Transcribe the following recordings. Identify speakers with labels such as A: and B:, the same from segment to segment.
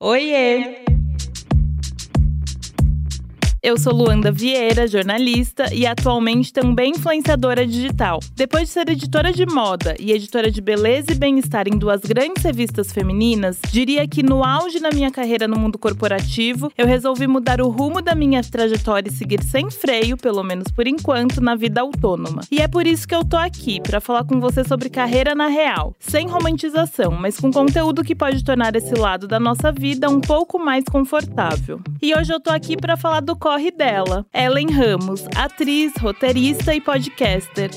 A: Oiê! Eu sou Luanda Vieira, jornalista e atualmente também influenciadora digital. Depois de ser editora de moda e editora de beleza e bem-estar em duas grandes revistas femininas, diria que no auge da minha carreira no mundo corporativo, eu resolvi mudar o rumo da minha trajetória e seguir sem freio, pelo menos por enquanto, na vida autônoma. E é por isso que eu tô aqui, para falar com você sobre carreira na real, sem romantização, mas com conteúdo que pode tornar esse lado da nossa vida um pouco mais confortável. E hoje eu tô aqui para falar do corre dela, Ellen Ramos, atriz, roteirista e podcaster.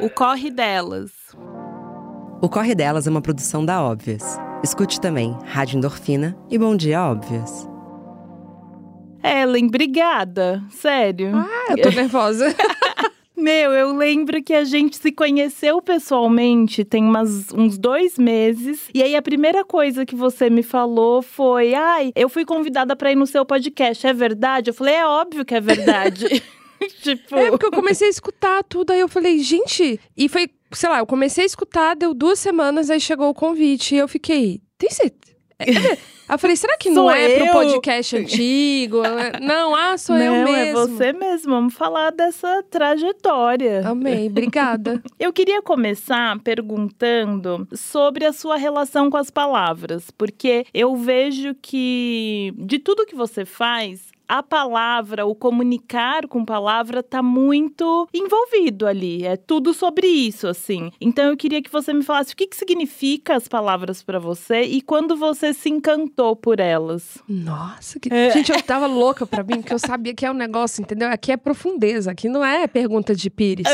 A: O Corre Delas.
B: O Corre Delas é uma produção da Óbvias. Escute também Rádio Endorfina e Bom Dia Óbvias.
A: Ellen, obrigada. Sério.
C: Ah, eu tô nervosa.
A: Meu, eu lembro que a gente se conheceu pessoalmente tem umas, uns dois meses. E aí a primeira coisa que você me falou foi: ai, eu fui convidada para ir no seu podcast. É verdade? Eu falei: é óbvio que é verdade. tipo.
C: É porque eu comecei a escutar tudo, aí eu falei, gente. E foi, sei lá, eu comecei a escutar, deu duas semanas, aí chegou o convite. E eu fiquei, tem certeza? É, é. Eu falei, será que não é pro
A: eu?
C: podcast antigo? Não, ah, sou eu
A: Não,
C: mesmo.
A: é você mesmo. Vamos falar dessa trajetória.
C: Amei, obrigada.
A: Eu queria começar perguntando sobre a sua relação com as palavras, porque eu vejo que de tudo que você faz, a palavra, o comunicar com palavra tá muito envolvido ali. É tudo sobre isso, assim. Então eu queria que você me falasse o que, que significa as palavras para você e quando você se encantou por elas.
C: Nossa, que... gente, eu tava louca pra mim, porque eu sabia que é um negócio, entendeu? Aqui é profundeza, aqui não é pergunta de pires.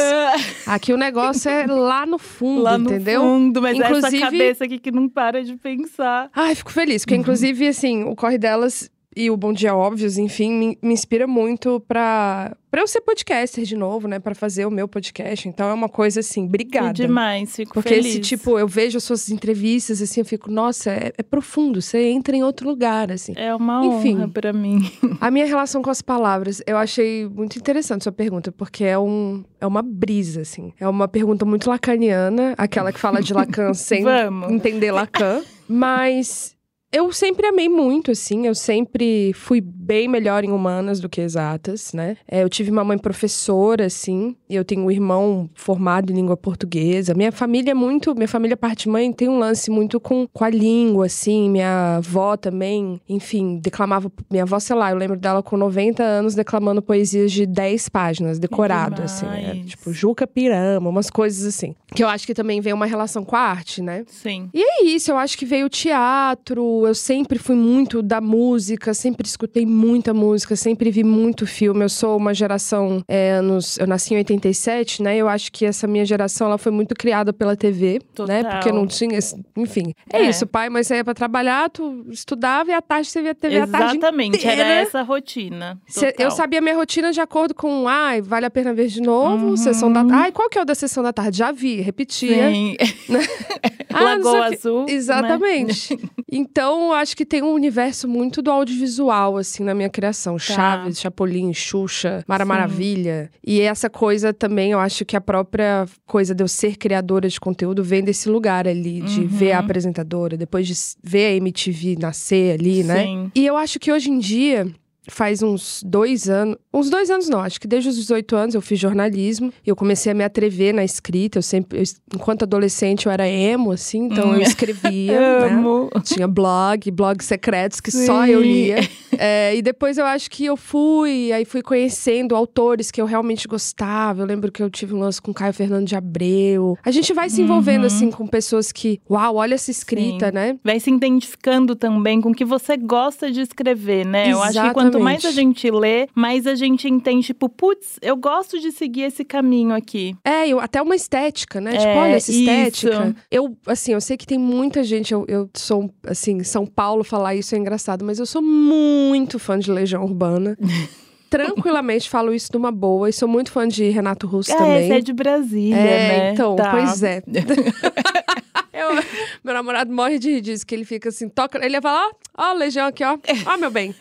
C: Aqui o negócio é lá no fundo,
A: Lá no
C: entendeu?
A: fundo, mas essa
C: Inclusive-
A: cabeça aqui que não para de pensar.
C: Ai, fico feliz, porque inclusive, assim, o Corre Delas e o Bom Dia Óbvios, enfim, me, me inspira muito pra, pra eu ser podcaster de novo, né? Pra fazer o meu podcast. Então é uma coisa assim,
A: Que
C: obrigada.
A: demais, fico
C: Porque
A: feliz.
C: esse tipo, eu vejo as suas entrevistas, assim, eu fico, nossa, é, é profundo, você entra em outro lugar, assim.
A: É uma
C: Enfim.
A: honra pra mim.
C: A minha relação com as palavras, eu achei muito interessante sua pergunta, porque é, um, é uma brisa, assim. É uma pergunta muito lacaniana, aquela que fala de Lacan sem entender Lacan. Mas eu sempre amei muito, assim. Eu sempre fui bem melhor em humanas do que exatas, né? É, eu tive uma mãe professora, assim. E eu tenho um irmão formado em língua portuguesa. Minha família é muito... Minha família, parte mãe, tem um lance muito com, com a língua, assim. Minha avó também, enfim, declamava... Minha avó, sei lá, eu lembro dela com 90 anos declamando poesias de 10 páginas, decorado, assim. É,
A: demais.
C: tipo, Juca Pirama, umas coisas assim. Que eu acho que também vem uma relação com a arte, né?
A: Sim.
C: E é isso, eu acho que veio o teatro, eu sempre fui muito da música, sempre escutei muita música, sempre vi muito filme. Eu sou uma geração, é, anos, eu nasci em 87, né? Eu acho que essa minha geração, ela foi muito criada pela TV, né?
A: Total.
C: Porque não tinha, enfim. É,
A: É.
C: isso, pai, mas você ia pra trabalhar, tu estudava e à tarde você via TV à tarde
A: Exatamente, era
C: inteira.
A: essa rotina.
C: Cê- eu sabia minha rotina de acordo com, ai, vale a pena ver de novo,
A: Uhum.
C: sessão da Ai, qual que é o da sessão da tarde? Já vi, repetia.
A: Sim.
C: Ah, sei
A: Lagoa
C: quê.
A: Azul. né?
C: Exatamente. Então, acho que tem um universo muito do audiovisual, assim, na minha criação. Chaves, Chapolin, Xuxa, Mara
A: Sim.
C: Maravilha. E essa coisa também, eu acho que a própria coisa de eu ser criadora de conteúdo vem desse lugar ali, de
A: Uhum.
C: ver a apresentadora, depois de ver a MTV nascer ali, né?
A: Sim.
C: E eu acho que hoje em dia. Faz uns dois anos. Uns dois anos não, acho que desde os 18 anos eu fiz jornalismo. E eu comecei a me atrever na escrita. Eu sempre. eu- enquanto adolescente eu era emo, assim, então eu escrevia. né?
A: Amo.
C: Tinha blog, blogs secretos que só
A: Sim.
C: eu lia. É, e depois eu acho que eu fui, aí fui conhecendo autores que eu realmente gostava. Eu lembro que eu tive um lance com Caio Fernando de Abreu. A gente vai se envolvendo,
A: Uhum.
C: assim, com pessoas que, uau, olha essa escrita,
A: Sim.
C: né?
A: Vai se identificando também com o que você gosta de escrever, né? Eu acho que quanto mais a gente lê, mais a gente entende, tipo, putz, eu gosto de seguir esse caminho aqui.
C: É, eu- até uma estética, né?
A: É,
C: tipo, olha essa
A: isso.
C: estética. Eu, assim, eu sei que tem muita gente, eu, eu sou, assim, São Paulo falar isso é engraçado, mas eu sou muito fã de Legião Urbana. Tranquilamente falo isso numa boa. E sou muito fã de Renato Russo
A: é,
C: também.
A: você é de Brasília,
C: É,
A: né?
C: então,
A: Tá.
C: pois é. Eu- meu namorado morre de rir disso, que ele fica assim, toca. Ele ia falar, ó, ó, Legião aqui, ó. Ó, meu bem.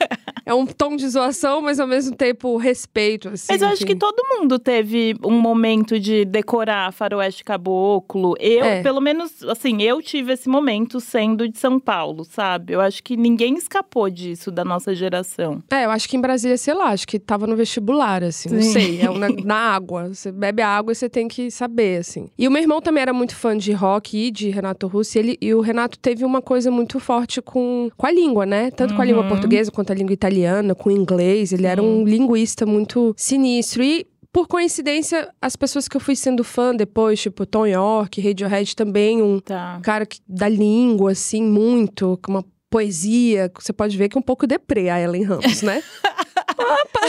C: é um tom de zoação, mas ao mesmo tempo respeito, assim.
A: Mas eu acho
C: enfim.
A: que todo mundo teve um momento de decorar faroeste caboclo. Eu,
C: É.
A: pelo menos, assim, eu tive esse momento sendo de São Paulo, sabe? Eu acho que ninguém escapou disso da nossa geração.
C: É, eu acho que em Brasília, sei lá, acho que tava no vestibular, assim, não
A: Sim.
C: sei. É na, na água. Você bebe a água e você tem que saber, assim. E o meu irmão também era muito fã de rock e de Renato Russo. E, ele, e o Renato teve uma coisa muito forte com, com a língua, né? Tanto com a língua
A: Uhum.
C: portuguesa quanto a língua italiana, com o inglês. Ele era um linguista muito sinistro. E. Por coincidência, as pessoas que eu fui sendo fã depois, tipo Tom York, Radiohead também, um
A: Tá.
C: cara que, da língua, assim, muito, com uma poesia. Você pode ver que é um pouco deprê a Ellen Ramos, né?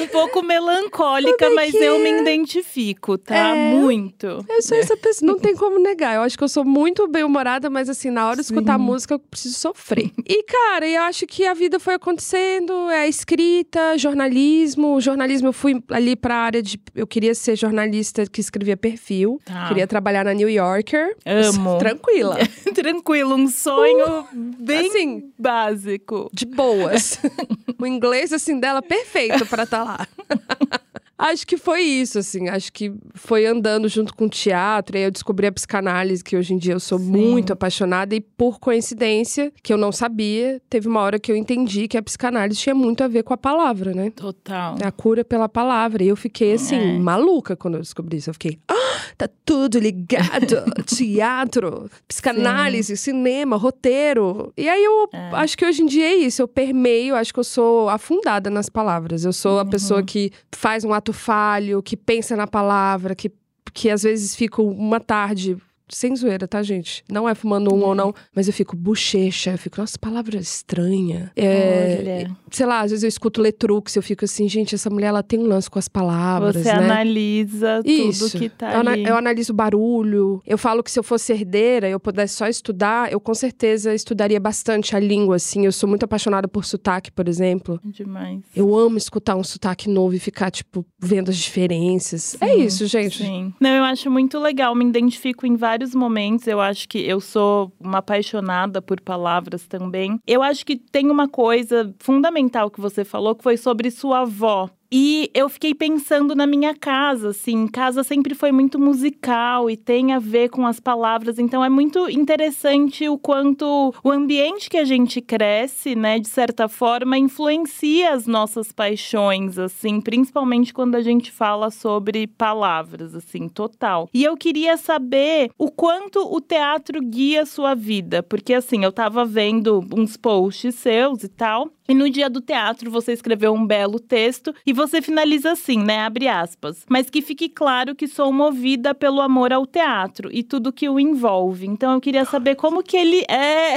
A: Um pouco melancólica, mas eu me identifico, tá?
C: É.
A: Muito.
C: Eu sou essa pessoa, não tem como negar. Eu acho que eu sou muito bem-humorada, mas assim, na hora de escutar
A: Sim.
C: música, eu preciso sofrer. E, cara, eu acho que a vida foi acontecendo, é escrita, jornalismo. O jornalismo, eu fui ali pra área de. Eu queria ser jornalista que escrevia perfil.
A: Tá.
C: Queria trabalhar na New Yorker.
A: Amo.
C: Tranquila.
A: Tranquilo, um sonho bem
C: Assim,
A: básico.
C: de boas. o inglês, assim, dela perfeito pra estar lá. Acho que foi isso, assim. Acho que foi andando junto com o teatro. E aí eu descobri a psicanálise, que hoje em dia eu sou
A: Sim.
C: muito apaixonada. E por coincidência, que eu não sabia, teve uma hora que eu entendi que a psicanálise tinha muito a ver com a palavra, né?
A: Total.
C: A cura pela palavra. E eu fiquei, assim,
A: É.
C: maluca quando eu descobri isso. Eu fiquei, ah, tá tudo ligado. Teatro, psicanálise, cinema, roteiro. E aí eu
A: É.
C: acho que hoje em dia é isso. Eu permeio, acho que eu sou afundada nas palavras. Eu sou a
A: Uhum.
C: pessoa que faz um ato falho, que pensa na palavra, que, que às vezes fico uma tarde. Sem zoeira, tá, gente? Não é fumando um ou não, mas eu fico bochecha, eu fico, nossa, palavra estranha. É,
A: Olha,
C: sei lá, às vezes eu escuto Letrux, eu fico assim, gente, essa mulher ela tem um lance com as palavras,
A: você
C: né?
A: analisa
C: Isso.
A: tudo que tá
C: eu,
A: ali.
C: eu analiso barulho. Eu falo que se eu fosse herdeira e eu pudesse só estudar, eu com certeza estudaria bastante a língua, assim. Eu sou muito apaixonada por sotaque, por exemplo.
A: Demais.
C: Eu amo escutar um sotaque novo e ficar, tipo, vendo as diferenças. é
A: Sim,
C: isso, gente.
A: Sim. Não, eu acho muito legal, me identifico em vários momentos. Eu acho que eu sou uma apaixonada por palavras também. Eu acho que tem uma coisa fundamental que você falou, que foi sobre sua avó. E eu fiquei pensando na minha casa, assim, casa sempre foi muito musical e tem a ver com as palavras, então é muito interessante o quanto o ambiente que a gente cresce, né, de certa forma, influencia as nossas paixões, assim, principalmente quando a gente fala sobre palavras, assim, total. E eu queria saber o quanto o teatro guia a sua vida, porque assim, eu tava vendo uns posts seus e tal, e no dia do teatro você escreveu um belo texto e você finaliza assim, né? Abre aspas. Mas que fique claro que sou movida pelo amor ao teatro e tudo que o envolve. Então eu queria saber como que ele é.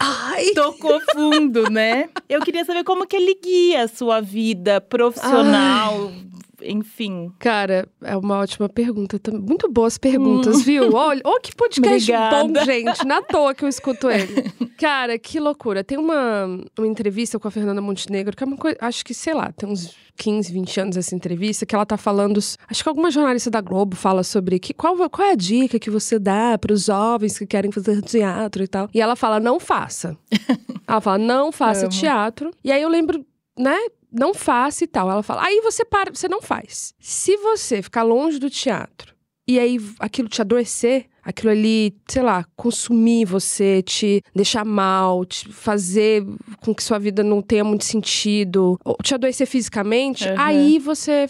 C: Ai!
A: Tocou fundo, né? Eu queria saber como que ele guia a sua vida profissional, enfim.
C: Cara, é uma ótima pergunta também. Muito boas perguntas, viu? Olha, oh, que podcast
A: Hum. Obrigada.
C: bom, gente. Na toa que eu escuto ele. Cara, que loucura. Tem uma, uma entrevista com a Fernanda Montenegro, que é uma coisa. Acho que, sei lá, tem uns 15, 20 anos essa entrevista, que ela tá falando. Acho que alguma jornalista da Globo fala sobre que, qual, qual é a dica que você dá para os jovens que querem fazer teatro e tal. E ela fala: não faça. ela fala: não faça
A: Amo.
C: teatro. E aí eu lembro, né? Não faça e tal. Ela fala, aí você para, você não faz. Se você ficar longe do teatro e aí aquilo te adoecer, aquilo ali, sei lá, consumir você, te deixar mal, te fazer com que sua vida não tenha muito sentido, ou te adoecer fisicamente,
A: Uhum.
C: aí você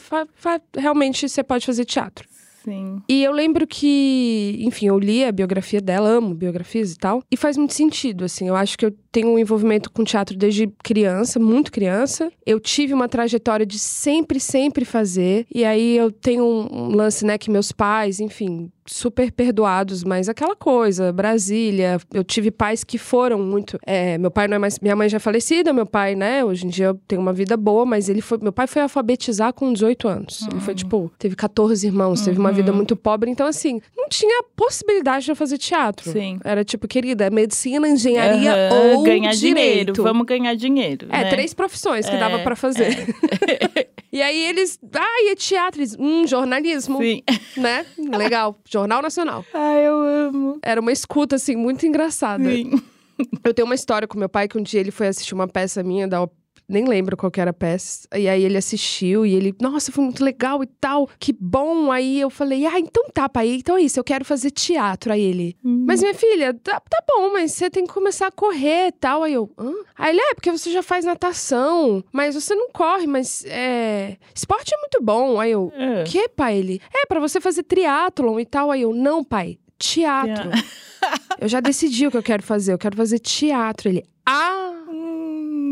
C: realmente você pode fazer teatro.
A: Sim.
C: E eu lembro que, enfim, eu li a biografia dela, amo biografias e tal, e faz muito sentido, assim. Eu acho que eu tenho um envolvimento com teatro desde criança, muito criança. Eu tive uma trajetória de sempre, sempre fazer. E aí eu tenho um, lance, né, que meus pais, enfim, super perdoados, mas aquela coisa, Brasília. Eu tive pais que foram muito. é, meu pai não é mais. Minha mãe já é falecida, meu pai, né? Hoje em dia eu tenho uma vida boa, mas ele foi. Meu pai foi alfabetizar com 18 anos. Ele foi, tipo, teve 14 irmãos, teve uma vida muito pobre. Então, assim, não tinha possibilidade de eu fazer teatro.
A: Sim.
C: Era tipo, querida, medicina, engenharia
A: Aham,
C: ou
A: ganhar
C: direito.
A: dinheiro. Vamos ganhar dinheiro.
C: É,
A: né?
C: três profissões que
A: É,
C: dava pra fazer. e aí eles. Ah, e é teatro? Eles, hum, jornalismo.
A: Sim.
C: Né? Legal. Jornal Nacional.
A: Ai, eu amo.
C: Era uma escuta, assim, muito engraçada.
A: Sim.
C: Eu tenho uma história com meu pai que um dia ele foi assistir uma peça minha da, nem lembro qual que era a peça. E aí ele assistiu e ele, nossa, foi muito legal e tal, que bom. Aí eu falei, ah, então tá, pai, então é isso, eu quero fazer teatro. Aí ele,
A: Hum.
C: mas minha filha, tá, tá bom, mas você tem que começar a correr e tal. Aí eu, hã? Aí ele, é, porque você já faz natação, mas você não corre, mas é. Esporte é muito bom. Aí eu,
A: É.
C: que, pai? Ele, é, pra você fazer triatlon e tal. Aí eu, não, pai, teatro. eu já decidi o que eu quero fazer, eu quero fazer teatro. Ele, ah,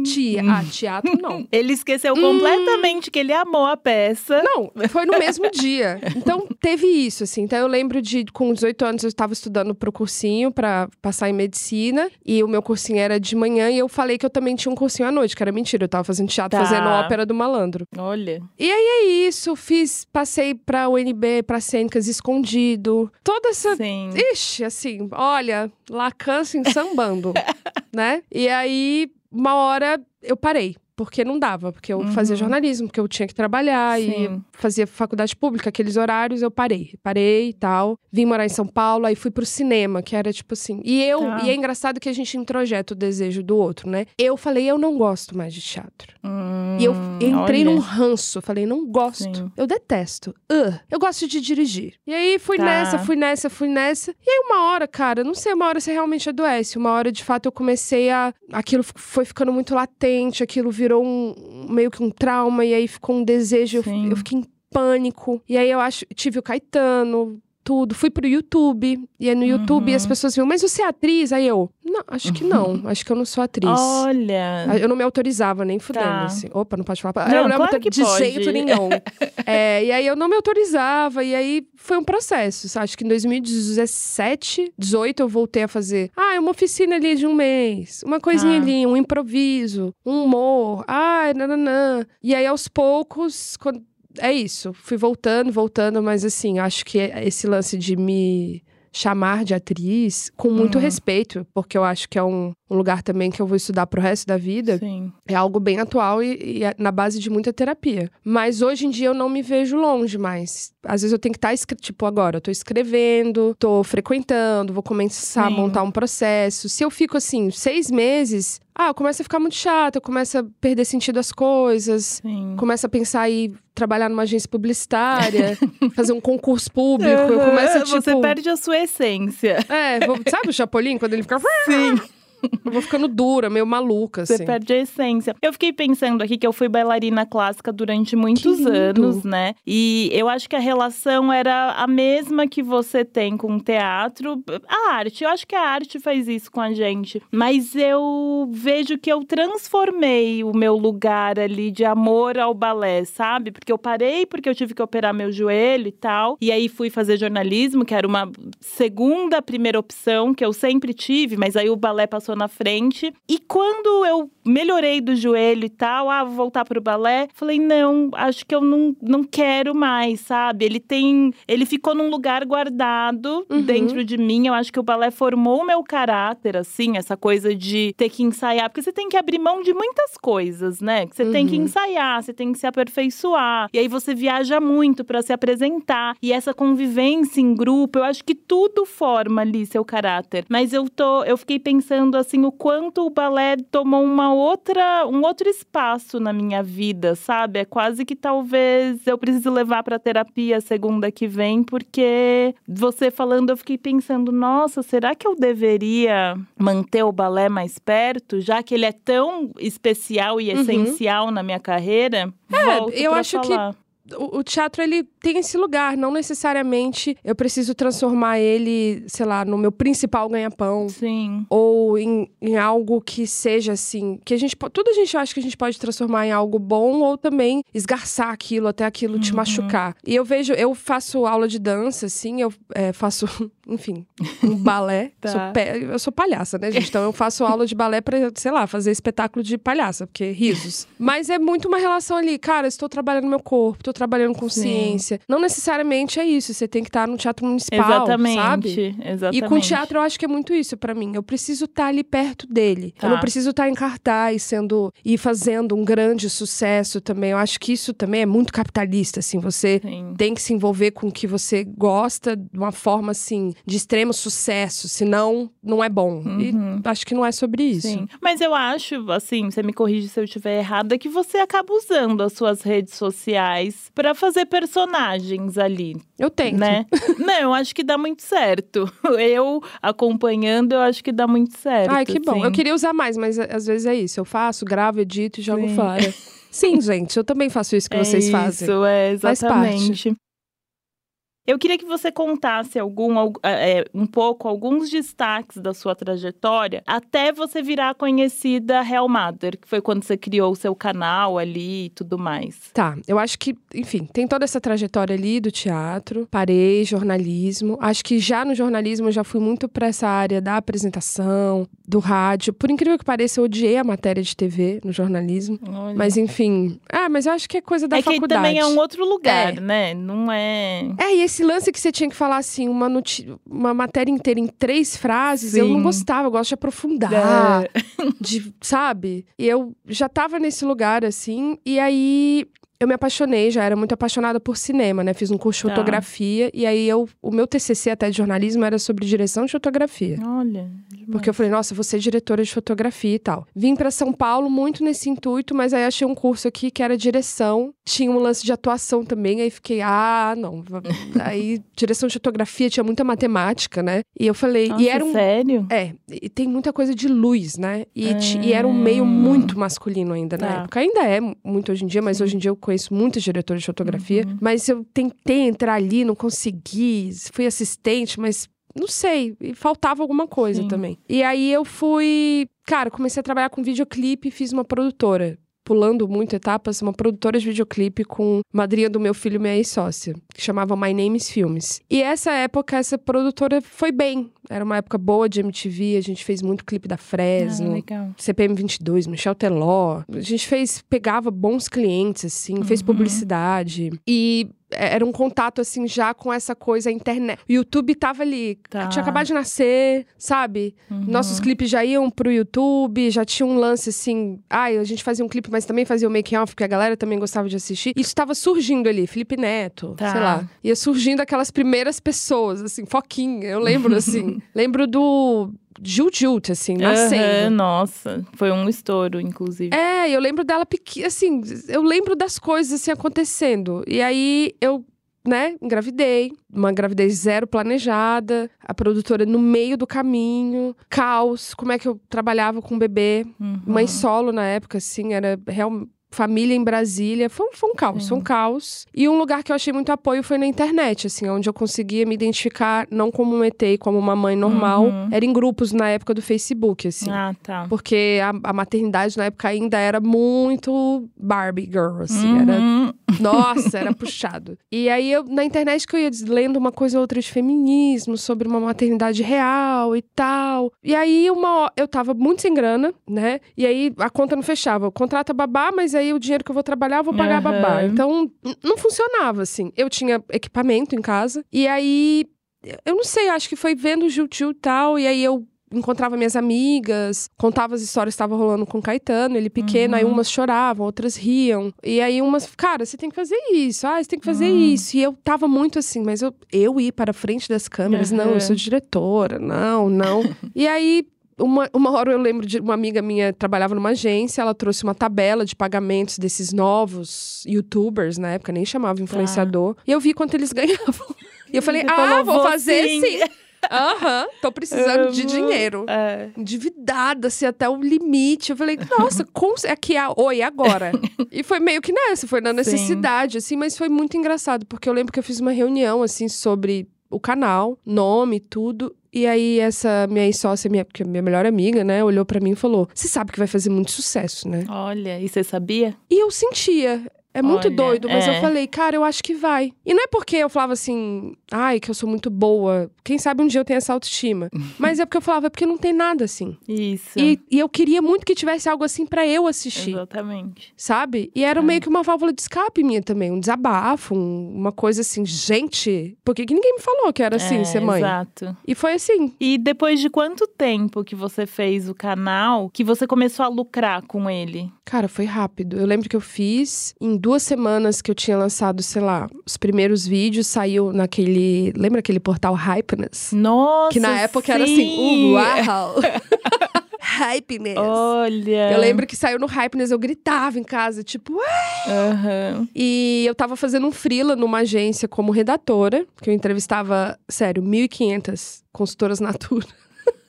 A: Hum.
C: tia, ah, teatro não.
A: Ele esqueceu completamente que ele amou a peça.
C: Não, foi no mesmo dia. Então, teve isso, assim. Então, eu lembro de, com 18 anos, eu estava estudando pro cursinho pra passar em medicina. E o meu cursinho era de manhã. E eu falei que eu também tinha um cursinho à noite, que era mentira. Eu tava fazendo teatro,
A: Tá.
C: fazendo ópera do malandro.
A: Olha.
C: E aí é isso. Fiz, passei pra UNB, pra cênicas escondido. Toda essa
A: Sim.
C: Ixi, assim, olha, Lacan assim, sambando, né? E aí, uma hora eu parei. Porque não dava, porque eu
A: Uhum.
C: fazia jornalismo, porque eu tinha que trabalhar e
A: Sim.
C: fazia faculdade pública, aqueles horários, eu parei. Parei e tal. Vim morar em São Paulo, aí fui pro cinema, que era tipo assim. E eu,
A: Tá.
C: e é engraçado que a gente introjeta o desejo do outro, né? Eu falei, eu não gosto mais de teatro. e eu
A: Hum,
C: entrei
A: olha.
C: num ranço. Falei, não gosto.
A: Sim.
C: Eu detesto. Ugh, eu gosto de dirigir. E aí fui
A: Tá.
C: nessa, fui nessa, fui nessa. E aí uma hora, cara, não sei, uma hora você realmente adoece. Uma hora, de fato, eu comecei a. Aquilo foi ficando muito latente, aquilo virou um meio que um trauma, e aí ficou um desejo. Eu, eu fiquei em pânico. E aí eu acho. Tive o Caetano. Tudo, fui pro YouTube, e aí no YouTube
A: Uhum.
C: as pessoas viam, mas você é atriz? Aí eu, não, acho que não, acho que eu não sou atriz.
A: Olha.
C: Eu não me autorizava nem fudendo,
A: Tá.
C: assim. Opa, não pode falar.
A: Não,
C: eu não
A: claro que
C: de
A: pode.
C: jeito nenhum. É, e aí eu não me autorizava, e aí foi um processo. Acho que em 2017, 18, eu voltei a fazer. Ah, uma oficina ali de um mês, uma coisinha
A: Ah.
C: ali, um improviso, um humor. Ai, nananã. E aí aos poucos, quando. É isso, fui voltando, voltando, mas assim, acho que esse lance de me chamar de atriz com muito
A: Uhum.
C: respeito, porque eu acho que é um, um lugar também que eu vou estudar pro resto da vida.
A: Sim.
C: É algo bem atual e, e é na base de muita terapia. Mas hoje em dia eu não me vejo longe mais. Às vezes eu tenho que estar, tipo, agora, eu tô escrevendo, tô frequentando, vou começar
A: Sim.
C: a montar um processo. Se eu fico assim, seis meses, ah, eu começo a ficar muito chata, eu começo a perder sentido as coisas.
A: Sim.
C: Começo a pensar em trabalhar numa agência publicitária, fazer um concurso público. Eu começo a, tipo.
A: Você perde a sua essência.
C: É, vou- sabe o Chapolin, quando ele fica.
A: Sim.
C: Eu vou ficando dura, meio maluca,
A: Você
C: assim.
A: perde a essência. Eu fiquei pensando aqui que eu fui bailarina clássica durante muitos anos, né? E eu acho que a relação era a mesma que você tem com o teatro. A arte, eu acho que a arte faz isso com a gente. Mas eu vejo que eu transformei o meu lugar ali de amor ao balé, sabe? Porque eu parei porque eu tive que operar meu joelho e tal. E aí fui fazer jornalismo, que era uma segunda, primeira opção que eu sempre tive, mas aí o balé passou na frente. E quando eu melhorei do joelho e tal, ah, vou voltar pro balé, falei, não, acho que eu não, não quero mais, sabe? Ele tem. Ele ficou num lugar guardado
C: Uhum.
A: dentro de mim. Eu acho que o balé formou o meu caráter, assim, essa coisa de ter que ensaiar. Porque você tem que abrir mão de muitas coisas, né? Você tem que
C: Uhum.
A: ensaiar, você tem que se aperfeiçoar. E aí você viaja muito pra se apresentar. E essa convivência em grupo, eu acho que tudo forma ali seu caráter. Mas eu tô, eu fiquei pensando assim o quanto o balé tomou uma outra, um outro espaço na minha vida, sabe? É quase que talvez eu precise levar pra terapia segunda que vem, porque você falando eu fiquei pensando, nossa, será que eu deveria manter o balé mais perto, já que ele é tão especial e
C: Uhum.
A: essencial na minha carreira?
C: É,
A: Volto
C: eu acho que
A: falar.
C: O, o teatro ele tem esse lugar, não necessariamente eu preciso transformar ele, sei lá, no meu principal ganha-pão.
A: Sim.
C: Ou em, em algo que seja assim, que a gente tudo a gente acha que a gente pode transformar em algo bom ou também esgarçar aquilo até aquilo te
A: Uhum.
C: machucar. E eu vejo, eu faço aula de dança, assim, eu é, faço, enfim, um balé.
A: Tá.
C: Sou pe- eu sou palhaça, né, gente? Então eu faço aula de balé pra, sei lá, fazer espetáculo de palhaça, porque risos. Mas é muito uma relação ali, cara, estou trabalhando meu corpo, tô trabalhando com
A: Sim.
C: ciência. Não necessariamente é isso. Você tem que estar no teatro municipal,
A: Exatamente.
C: sabe?
A: Exatamente.
C: E com teatro eu acho que é muito isso pra mim. Eu preciso estar ali perto dele.
A: Tá.
C: Eu não preciso estar em cartaz sendo e fazendo um grande sucesso também. Eu acho que isso também é muito capitalista, assim. Você
A: Sim.
C: tem que se envolver com o que você gosta de uma forma assim de extremo sucesso, senão não é bom.
A: Uhum.
C: E acho que não é sobre isso.
A: Sim. Mas eu acho, assim, você me corrige se eu estiver errada, que você acaba usando as suas redes sociais pra fazer personagens ali,
C: Eu tenho.
A: né? Não, acho que dá muito certo. Eu acompanhando, eu acho que dá muito certo.
C: Ai, que bom.
A: assim.
C: Eu queria usar mais, mas a- às vezes é isso. Eu faço, gravo, edito e jogo
A: Sim.
C: fora. Sim, gente, eu também faço isso que
A: é
C: vocês
A: isso,
C: fazem.
A: é,
C: Faz parte.
A: exatamente. Eu queria que você contasse algum, algu- é, um pouco, alguns destaques da sua trajetória até você virar conhecida Real Mother, que foi quando você criou o seu canal ali e tudo mais.
C: Tá, eu acho que, enfim, tem toda essa trajetória ali do teatro, parei, jornalismo. Acho que já no jornalismo eu já fui muito pra essa área da apresentação, do rádio. Por incrível que pareça, eu odiei a matéria de TV no jornalismo.
A: Olha.
C: Mas enfim. Ah, mas eu acho que é coisa da
A: é que
C: faculdade.
A: também é um outro lugar,
C: É.
A: né? Não é.
C: É, e esse lance que você tinha que falar assim, uma, uma matéria inteira em três frases, eu não
A: Sim.
C: gostava, eu gosto de aprofundar,
A: É.
C: de, sabe? E eu já tava nesse lugar, assim, e aí eu me apaixonei, já era muito apaixonada por cinema, né? Fiz um curso de
A: Tá.
C: fotografia, e aí eu, o meu TCC até de jornalismo era sobre direção de fotografia.
A: Olha.
C: Porque eu falei, nossa, ser diretora de fotografia e tal. Vim pra São Paulo muito nesse intuito, mas aí achei um curso aqui que era direção. Tinha um lance de atuação também, aí fiquei, ah, não. aí, direção de fotografia tinha muita matemática, né? E eu falei,
A: Nossa,
C: e era um.
A: sério?
C: É, e tem muita coisa de luz, né? E, ti- e era um meio
A: Ah.
C: muito masculino ainda na
A: Tá.
C: época. Ainda é muito hoje em dia, mas
A: Sim.
C: hoje em dia eu conheço muitos diretores de fotografia.
A: Uhum.
C: Mas eu tentei entrar ali, não consegui. Fui assistente, mas não sei. Faltava alguma coisa
A: Sim.
C: também. E aí eu fui. Cara, comecei a trabalhar com videoclipe e fiz uma produtora. Pulando muito etapas, uma produtora de videoclipe com madrinha do meu filho, minha ex-sócia, que chamava My Name's Filmes. E essa época, essa produtora foi bem. Era uma época boa de MTV, a gente fez muito clipe da
A: Ah,
C: Fresno.
A: legal.
C: CPM 22, Michel Teló. A gente fez, pegava bons clientes, assim, fez
A: Uhum.
C: publicidade. E era um contato, assim, já com essa coisa, a internet. O YouTube tava ali,
A: Tá.
C: tinha acabado de nascer, sabe?
A: Uhum.
C: Nossos clipes já iam pro YouTube, já tinha um lance, assim... Ai, a gente fazia um clipe, mas também fazia o making-off, porque a galera também gostava de assistir. Isso tava surgindo ali, Felipe Neto,
A: Tá.
C: sei lá. Ia surgindo aquelas primeiras pessoas, assim, Foquinha, eu lembro, assim. Lembro do... Jujut, assim, nascendo.
A: Aham, nossa, foi um estouro, inclusive.
C: É, eu lembro dela pequena, assim, eu lembro das coisas assim acontecendo. E aí eu, né, engravidei, uma gravidez zero planejada, a produtora no meio do caminho, caos, como é que eu trabalhava com o bebê,
A: Uhum.
C: mãe solo na época, assim, era real família em Brasília, foi, um- foi um caos, foi um caos. E um lugar que eu achei muito apoio foi na internet, assim, onde eu conseguia me identificar não como um ET, como uma mãe normal,
A: Uhum.
C: era em grupos na época do Facebook, assim.
A: Ah, tá.
C: Porque a, a maternidade na época ainda era muito Barbie girl, assim. Era,
A: Uhum.
C: nossa, era puxado. E aí, eu, na internet que eu ia lendo uma coisa ou outra de feminismo, sobre uma maternidade real e tal. E aí, uma, eu tava muito sem grana, né? E aí, a conta não fechava. Eu contrato a babá, mas aí o dinheiro que eu vou trabalhar, eu vou pagar a babá. Então, não funcionava, assim. Eu tinha equipamento em casa. E aí, eu não sei, acho que foi vendo o Juju e tal. E aí, eu encontrava minhas amigas, contava as histórias que estavam rolando com o Caetano, ele pequeno, aí
A: Uhum.
C: umas choravam, outras riam. E aí umas, cara, você tem que fazer isso, ah, você tem que fazer
A: Hum.
C: isso. E eu tava muito assim, mas eu, eu ir para a frente das câmeras, não,
A: Aham.
C: eu sou diretora, não, não. e aí. Uma, uma hora eu lembro de uma amiga minha trabalhava numa agência, ela trouxe uma tabela de pagamentos desses novos youtubers, na época nem chamava influenciador, e eu vi quanto eles ganhavam. E eu falei,
A: Você
C: ah,
A: falou,
C: vou
A: "Vou
C: fazer
A: sim."
C: sim. Aham, tô precisando de dinheiro
A: É.
C: endividada, assim, até o limite. Eu falei, nossa, com... aqui é oi, agora. e foi meio que nessa, foi na necessidade, assim, mas foi muito engraçado, porque eu lembro que eu fiz uma reunião, assim, sobre o canal, nome, tudo. E aí, essa minha ex-sócia, minha, que é minha melhor amiga, né, olhou pra mim e falou: Você sabe que vai fazer muito sucesso, né?
A: Olha, e você sabia?
C: E eu sentia. É muito
A: Olha,
C: doido, mas
A: é.
C: eu falei, cara, eu acho que vai. E não é porque eu falava assim, ai, que eu sou muito boa. Quem sabe um dia eu tenho essa autoestima. mas é porque eu falava, é porque não tem nada assim.
A: Isso.
C: E, e eu queria muito que tivesse algo assim pra eu assistir.
A: Exatamente.
C: Sabe? E era
A: É.
C: meio que uma válvula de escape minha também, um desabafo, um- uma coisa assim, gente, por que, que ninguém me falou que era assim,
A: É,
C: ser mãe?
A: Exato.
C: E foi assim.
A: E depois de quanto tempo que você fez o canal que você começou a lucrar com ele?
C: Cara, foi rápido. Eu lembro que eu fiz em duas semanas que eu tinha lançado, sei lá, os primeiros vídeos, saiu naquele. Lembra aquele portal Hypeness?
A: Nossa,
C: Que na época era assim,
A: sim!
C: uau! Hypeness.
A: Olha.
C: Eu lembro que saiu no Hypeness, eu gritava em casa, tipo!
A: Aham.
C: E eu tava fazendo um freela numa agência como redatora, que eu entrevistava, sério, 1.500 consultoras Natura.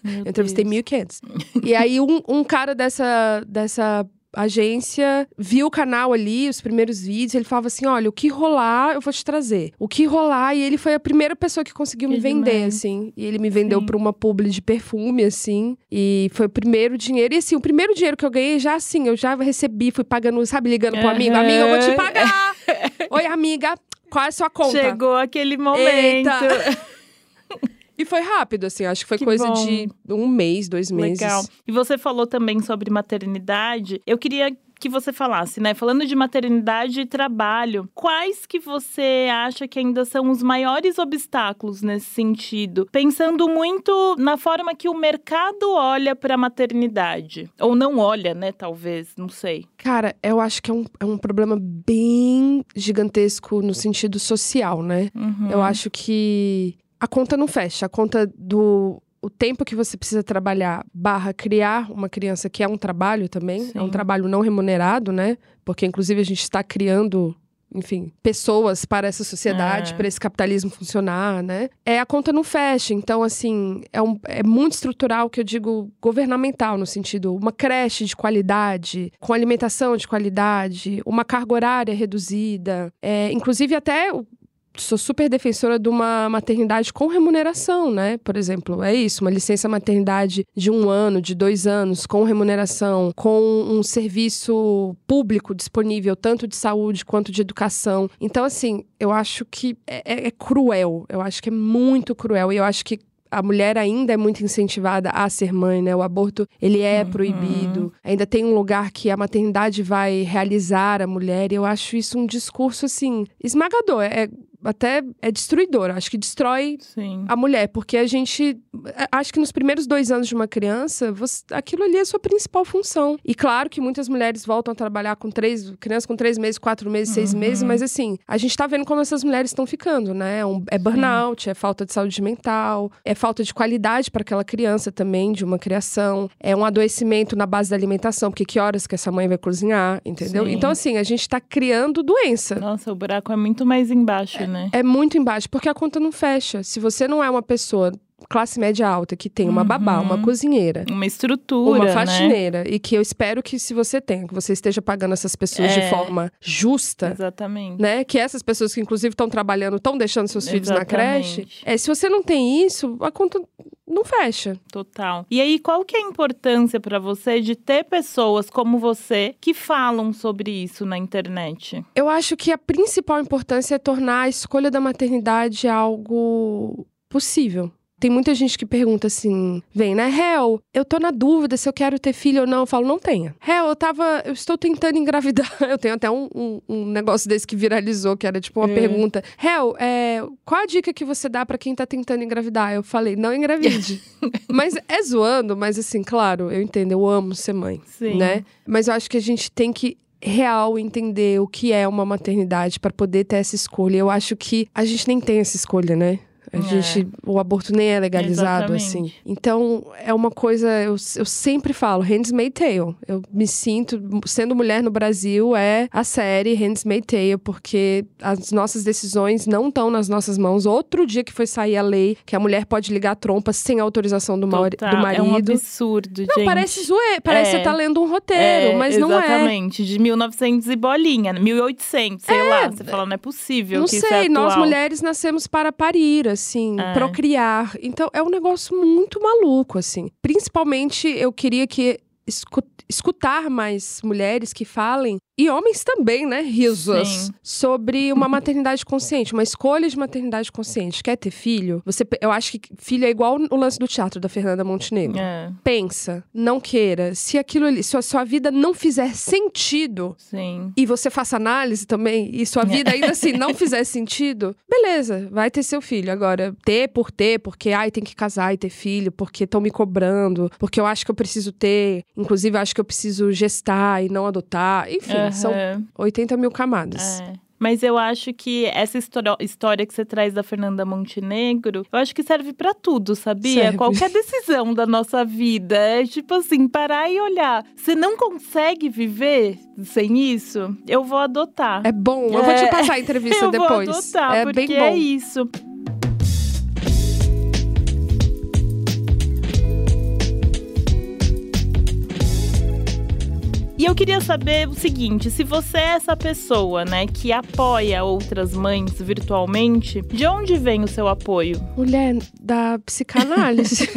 C: Eu entrevistei
A: Deus.
C: 1.500. e aí, um, um cara dessa, dessa agência viu o canal ali, os primeiros vídeos, ele falava assim: olha, o que rolar, eu vou te trazer. O que rolar, e ele foi a primeira pessoa que conseguiu me vender,
A: demais.
C: assim. E ele me vendeu
A: Sim.
C: pra uma publi de perfume, assim. E foi o primeiro dinheiro. E assim, o primeiro dinheiro que eu ganhei, já assim, eu já recebi, fui pagando, sabe, ligando pro amigo: amiga, eu vou te pagar. Oi, amiga, qual é a sua conta?
A: Chegou aquele momento.
C: E foi rápido, assim, acho que foi
A: Que
C: coisa
A: bom.
C: de um mês, dois meses.
A: Legal. E você falou também sobre maternidade. Eu queria que você falasse, né? Falando de maternidade e trabalho, quais que você acha que ainda são os maiores obstáculos nesse sentido? Pensando muito na forma que o mercado olha para a maternidade. Ou não olha, né? Talvez, não sei.
C: Cara, eu acho que é um, é um problema bem gigantesco no sentido social, né?
A: Uhum.
C: Eu acho que a conta não fecha. A conta do o tempo que você precisa trabalhar barra criar uma criança que é um trabalho também. É um
A: Sim.
C: trabalho não remunerado, né? Porque, inclusive, a gente está criando... Enfim, pessoas para essa sociedade,
A: É.
C: para esse capitalismo funcionar, né? É a conta não fecha. Então, assim, é, um, é muito estrutural que eu digo governamental, no sentido, uma creche de qualidade, com alimentação de qualidade, uma carga horária reduzida. É, inclusive, até sou super defensora de uma maternidade com remuneração, né? Por exemplo, é isso, uma licença maternidade de um ano, de dois anos, com remuneração, com um serviço público disponível, tanto de saúde quanto de educação. Então, assim, eu acho que é, é- é cruel. Eu acho que é muito cruel. E eu acho que a mulher ainda é muito incentivada a ser mãe, né? O aborto, ele é
A: Uhum.
C: proibido. Ainda tem um lugar que a maternidade vai realizar a mulher. E eu acho isso um discurso, assim, esmagador. É, até é destruidor. Eu Acho que destrói
A: Sim.
C: a mulher, porque a gente. a- Acho que nos primeiros dois anos de uma criança, você- aquilo ali é a sua principal função. E claro que muitas mulheres voltam a trabalhar com três. crianças com três meses, quatro meses, seis
A: Uhum.
C: meses, mas assim, a gente tá vendo como essas mulheres estão ficando, né? É um- é burnout, é falta de saúde mental, é falta de qualidade para aquela criança também, de uma criação, é um adoecimento na base da alimentação, porque que horas que essa mãe vai cozinhar, entendeu?
A: Sim.
C: Então, assim, a gente tá criando doença.
A: Nossa, o buraco é muito mais embaixo, né?
C: É muito embaixo, porque a conta não fecha. Se você não é uma pessoa classe média alta que tem uma babá,
A: Uhum.
C: uma cozinheira,
A: Uma estrutura,
C: uma
A: né?
C: faxineira, e que eu espero que se você tenha, que você esteja pagando essas pessoas
A: É.
C: de forma justa.
A: Exatamente.
C: Né? Que essas pessoas que, inclusive, estão trabalhando, estão deixando seus filhos na creche.
A: Exatamente.
C: É, se você não tem isso, a conta não fecha.
A: Total. E aí, qual que é a importância pra você de ter pessoas como você que falam sobre isso na internet?
C: Eu acho que a principal importância é tornar a escolha da maternidade algo possível. Tem muita gente que pergunta assim, vem, né? Hel, eu tô na dúvida se eu quero ter filho ou não. Eu falo, não tenha. Hel, eu tava. Eu estou tentando engravidar. Eu tenho até um, um, um negócio desse que viralizou, que era tipo uma
A: É.
C: pergunta. Hel, é, qual a dica que você dá pra quem tá tentando engravidar? Eu falei, não engravide. mas é zoando, mas assim, claro, eu entendo, eu amo ser mãe
A: Sim.
C: né? Mas eu acho que a gente tem que real entender o que é uma maternidade para poder ter essa escolha. Eu acho que a gente nem tem essa escolha, né? A
A: É.
C: gente, o aborto nem é legalizado,
A: Exatamente.
C: assim. Então, é uma coisa, eu, eu sempre falo, Handmaid's Tale. Eu me sinto, sendo mulher no Brasil, é a série Handmaid's Tale, porque as nossas decisões não estão nas nossas mãos. Outro dia que foi sair a lei que a mulher pode ligar a trompa sem autorização do,
A: Total.
C: do marido.
A: É um absurdo,
C: Não,
A: gente.
C: parece zoe, parece
A: É.
C: que você tá lendo um roteiro, mas não é.
A: Exatamente, de 1900 e bolinha, 1800, sei lá. Você fala, não é possível
C: Não
A: é
C: sei, nós mulheres nascemos para parir, assim,
A: É.
C: procriar. Então é um negócio muito maluco, assim. Principalmente eu queria que escu- escutar mais mulheres que falem e homens também, né, risos,
A: Sim.
C: sobre uma maternidade consciente, uma escolha de maternidade consciente. Quer ter filho? Você, eu acho que filho é igual o lance do teatro da Fernanda Montenegro.
A: É,
C: Pensa, não queira. Se aquilo ali, se a sua vida não fizer sentido
A: sim.
C: e você faça análise também e sua vida ainda assim não fizer sentido, beleza, vai ter seu filho. Agora, ter por ter, porque ai, tem que casar e ter filho, porque estão me cobrando, porque eu acho que eu preciso ter, inclusive eu acho que eu preciso gestar e não adotar. Enfim, são
A: Aham.
C: 80 mil camadas.
A: É. Mas eu acho que essa histó- história que você traz da Fernanda Montenegro, eu acho que serve pra tudo, sabia?
C: Serve.
A: Qualquer decisão da nossa vida é tipo assim, parar e olhar. Você não consegue viver sem isso? Eu vou adotar.
C: É bom, eu vou te
A: É,
C: passar a entrevista
A: eu
C: depois.
A: vou adotar,
C: é
A: porque
C: bem bom.
A: é isso. E eu queria saber o seguinte, se você é essa pessoa, né, que apoia outras mães virtualmente, de onde vem o seu apoio?
C: Mulher da psicanálise.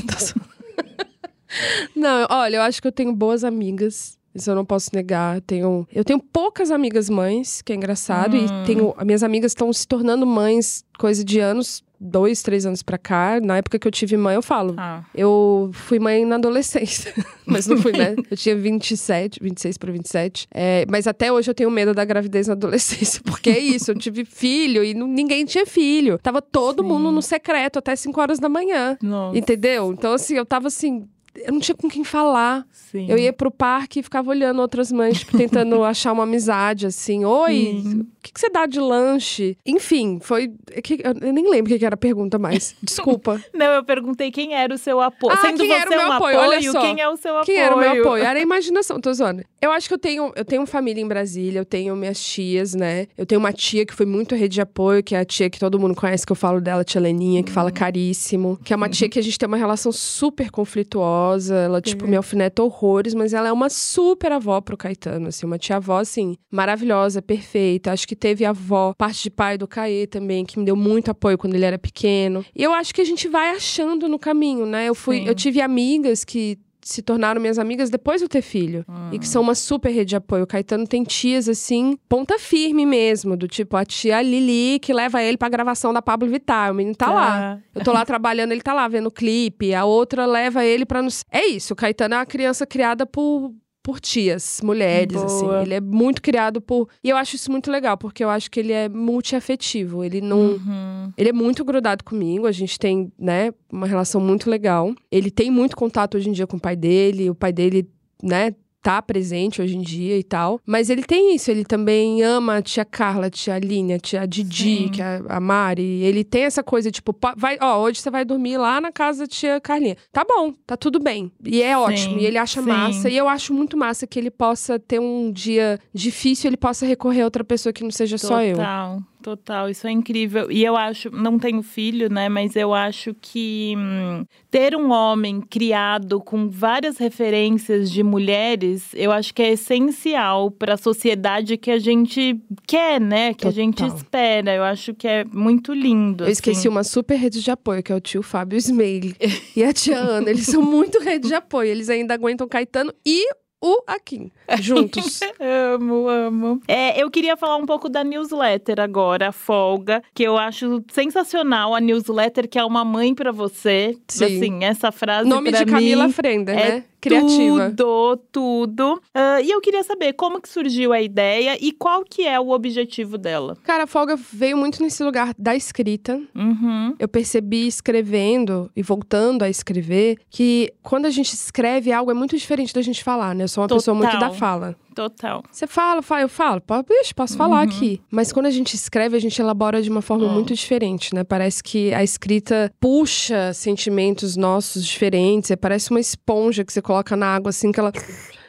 C: Não, olha, eu acho que eu tenho boas amigas. Isso eu não posso negar. Tenho, eu tenho poucas amigas mães, que é engraçado.
A: Hum.
C: E tenho, as minhas amigas estão se tornando mães coisa de anos, dois, três anos pra cá. Na época que eu tive mãe, eu falo.
A: Ah,
C: Eu fui mãe na adolescência, mas não fui, né? Eu tinha 27, 26 para 27. É, mas até hoje eu tenho medo da gravidez na adolescência, porque é isso, eu tive filho e não- ninguém tinha filho. Tava todo
A: Sim.
C: mundo no secreto até 5 horas da manhã.
A: nossa.
C: Entendeu? Então, assim, eu tava assim. Eu não tinha com quem falar.
A: Sim.
C: Eu ia pro parque e ficava olhando outras mães, tipo, tentando achar uma amizade, assim. Oi, o que, que você dá de lanche? Enfim, foi. é Eu nem lembro o que era a pergunta mais. Desculpa.
A: Não, eu perguntei quem era o seu apoio.
C: Ah,
A: Sendo
C: quem
A: você
C: era o meu
A: um
C: apoio? Olha só.
A: quem é o seu apoio?
C: Quem era o meu apoio? Era a imaginação, tô zoando. Eu acho que eu tenho, eu tenho família em Brasília, eu tenho minhas tias, né? Eu tenho uma tia que foi muito rede de apoio, que é a tia que todo mundo conhece, que eu falo dela, tia Leninha, que
A: Uhum.
C: fala caríssimo. Que é uma tia que a gente tem uma relação super conflituosa. Ela, tipo,
A: Uhum.
C: me alfineta horrores, mas ela é uma super avó pro Caetano, assim. Uma tia-avó, assim, maravilhosa, perfeita. Acho que teve avó, parte de pai do Caê também, que me deu muito apoio quando ele era pequeno. E eu acho que a gente vai achando no caminho, né? Eu fui,
A: Sim.
C: eu tive amigas que se tornaram minhas amigas depois de eu ter filho. E que são uma super rede de apoio. O Caetano tem tias, assim, ponta firme mesmo. Do tipo, a tia Lili, que leva ele pra gravação da Pablo Vittar. O menino tá lá. Eu tô lá trabalhando, ele tá lá vendo o clipe. A outra leva ele pra nos. É isso, o Caetano é uma criança criada por. Por tias, mulheres, assim.
A: Boa.
C: Ele é muito criado por. E eu acho isso muito legal, porque eu acho que ele é multiafetivo. Ele não.
A: Uhum.
C: Ele é muito grudado comigo, a gente tem, né, uma relação muito legal. Ele tem muito contato hoje em dia com o pai dele, o pai dele, né, tá presente hoje em dia e tal. Mas ele tem isso, ele também ama a tia Carla, a tia Aline, a tia Didi,
A: Sim.
C: que é a Mari. Ele tem essa coisa, tipo, "Pa- vai, ó, hoje você vai dormir lá na casa da tia Carlinha. Tá bom, tá tudo bem. E é ótimo, e ele acha
A: sim.
C: massa. E eu acho muito massa que ele possa ter um dia difícil, ele possa recorrer a outra pessoa que não seja só eu.
A: Total, total. Isso é incrível. E eu acho, não tenho filho, né? Mas eu acho que hum, ter um homem criado com várias referências de mulheres, eu acho que é essencial para a sociedade que a gente quer, né? Que a gente
C: Total.
A: espera. Eu acho que é muito lindo.
C: Eu esqueci
A: assim.
C: uma super rede de apoio, que é o tio Fábio Smeili e a tia Ana. Eles são muito rede de apoio. Eles ainda aguentam Caetano e o Akin juntos.
A: Amo, amo. É, eu queria falar um pouco da newsletter agora, a Folga, que eu acho sensacional a newsletter, que é uma mãe pra você.
C: Sim.
A: Assim, essa frase
C: Nome
A: pra
C: de Camila
A: mim
C: Frender,
A: é
C: né? Criativa.
A: Tudo, tudo. Ah, e eu queria saber como que surgiu a ideia e qual que é o objetivo dela.
C: Cara, a folga veio muito nesse lugar da escrita.
A: Uhum.
C: Eu percebi escrevendo e voltando a escrever que quando a gente escreve algo é muito diferente da gente falar, né? Eu sou uma pessoa muito
A: Total.
C: da fala.
A: Total.
C: Você fala, fala, eu falo, pô, bicho, posso falar
A: Uhum.
C: aqui. Mas quando a gente escreve, a gente elabora de uma forma
A: Hum.
C: muito diferente, né? Parece que a escrita puxa sentimentos nossos diferentes. Parece uma esponja que você coloca na água, assim, que ela.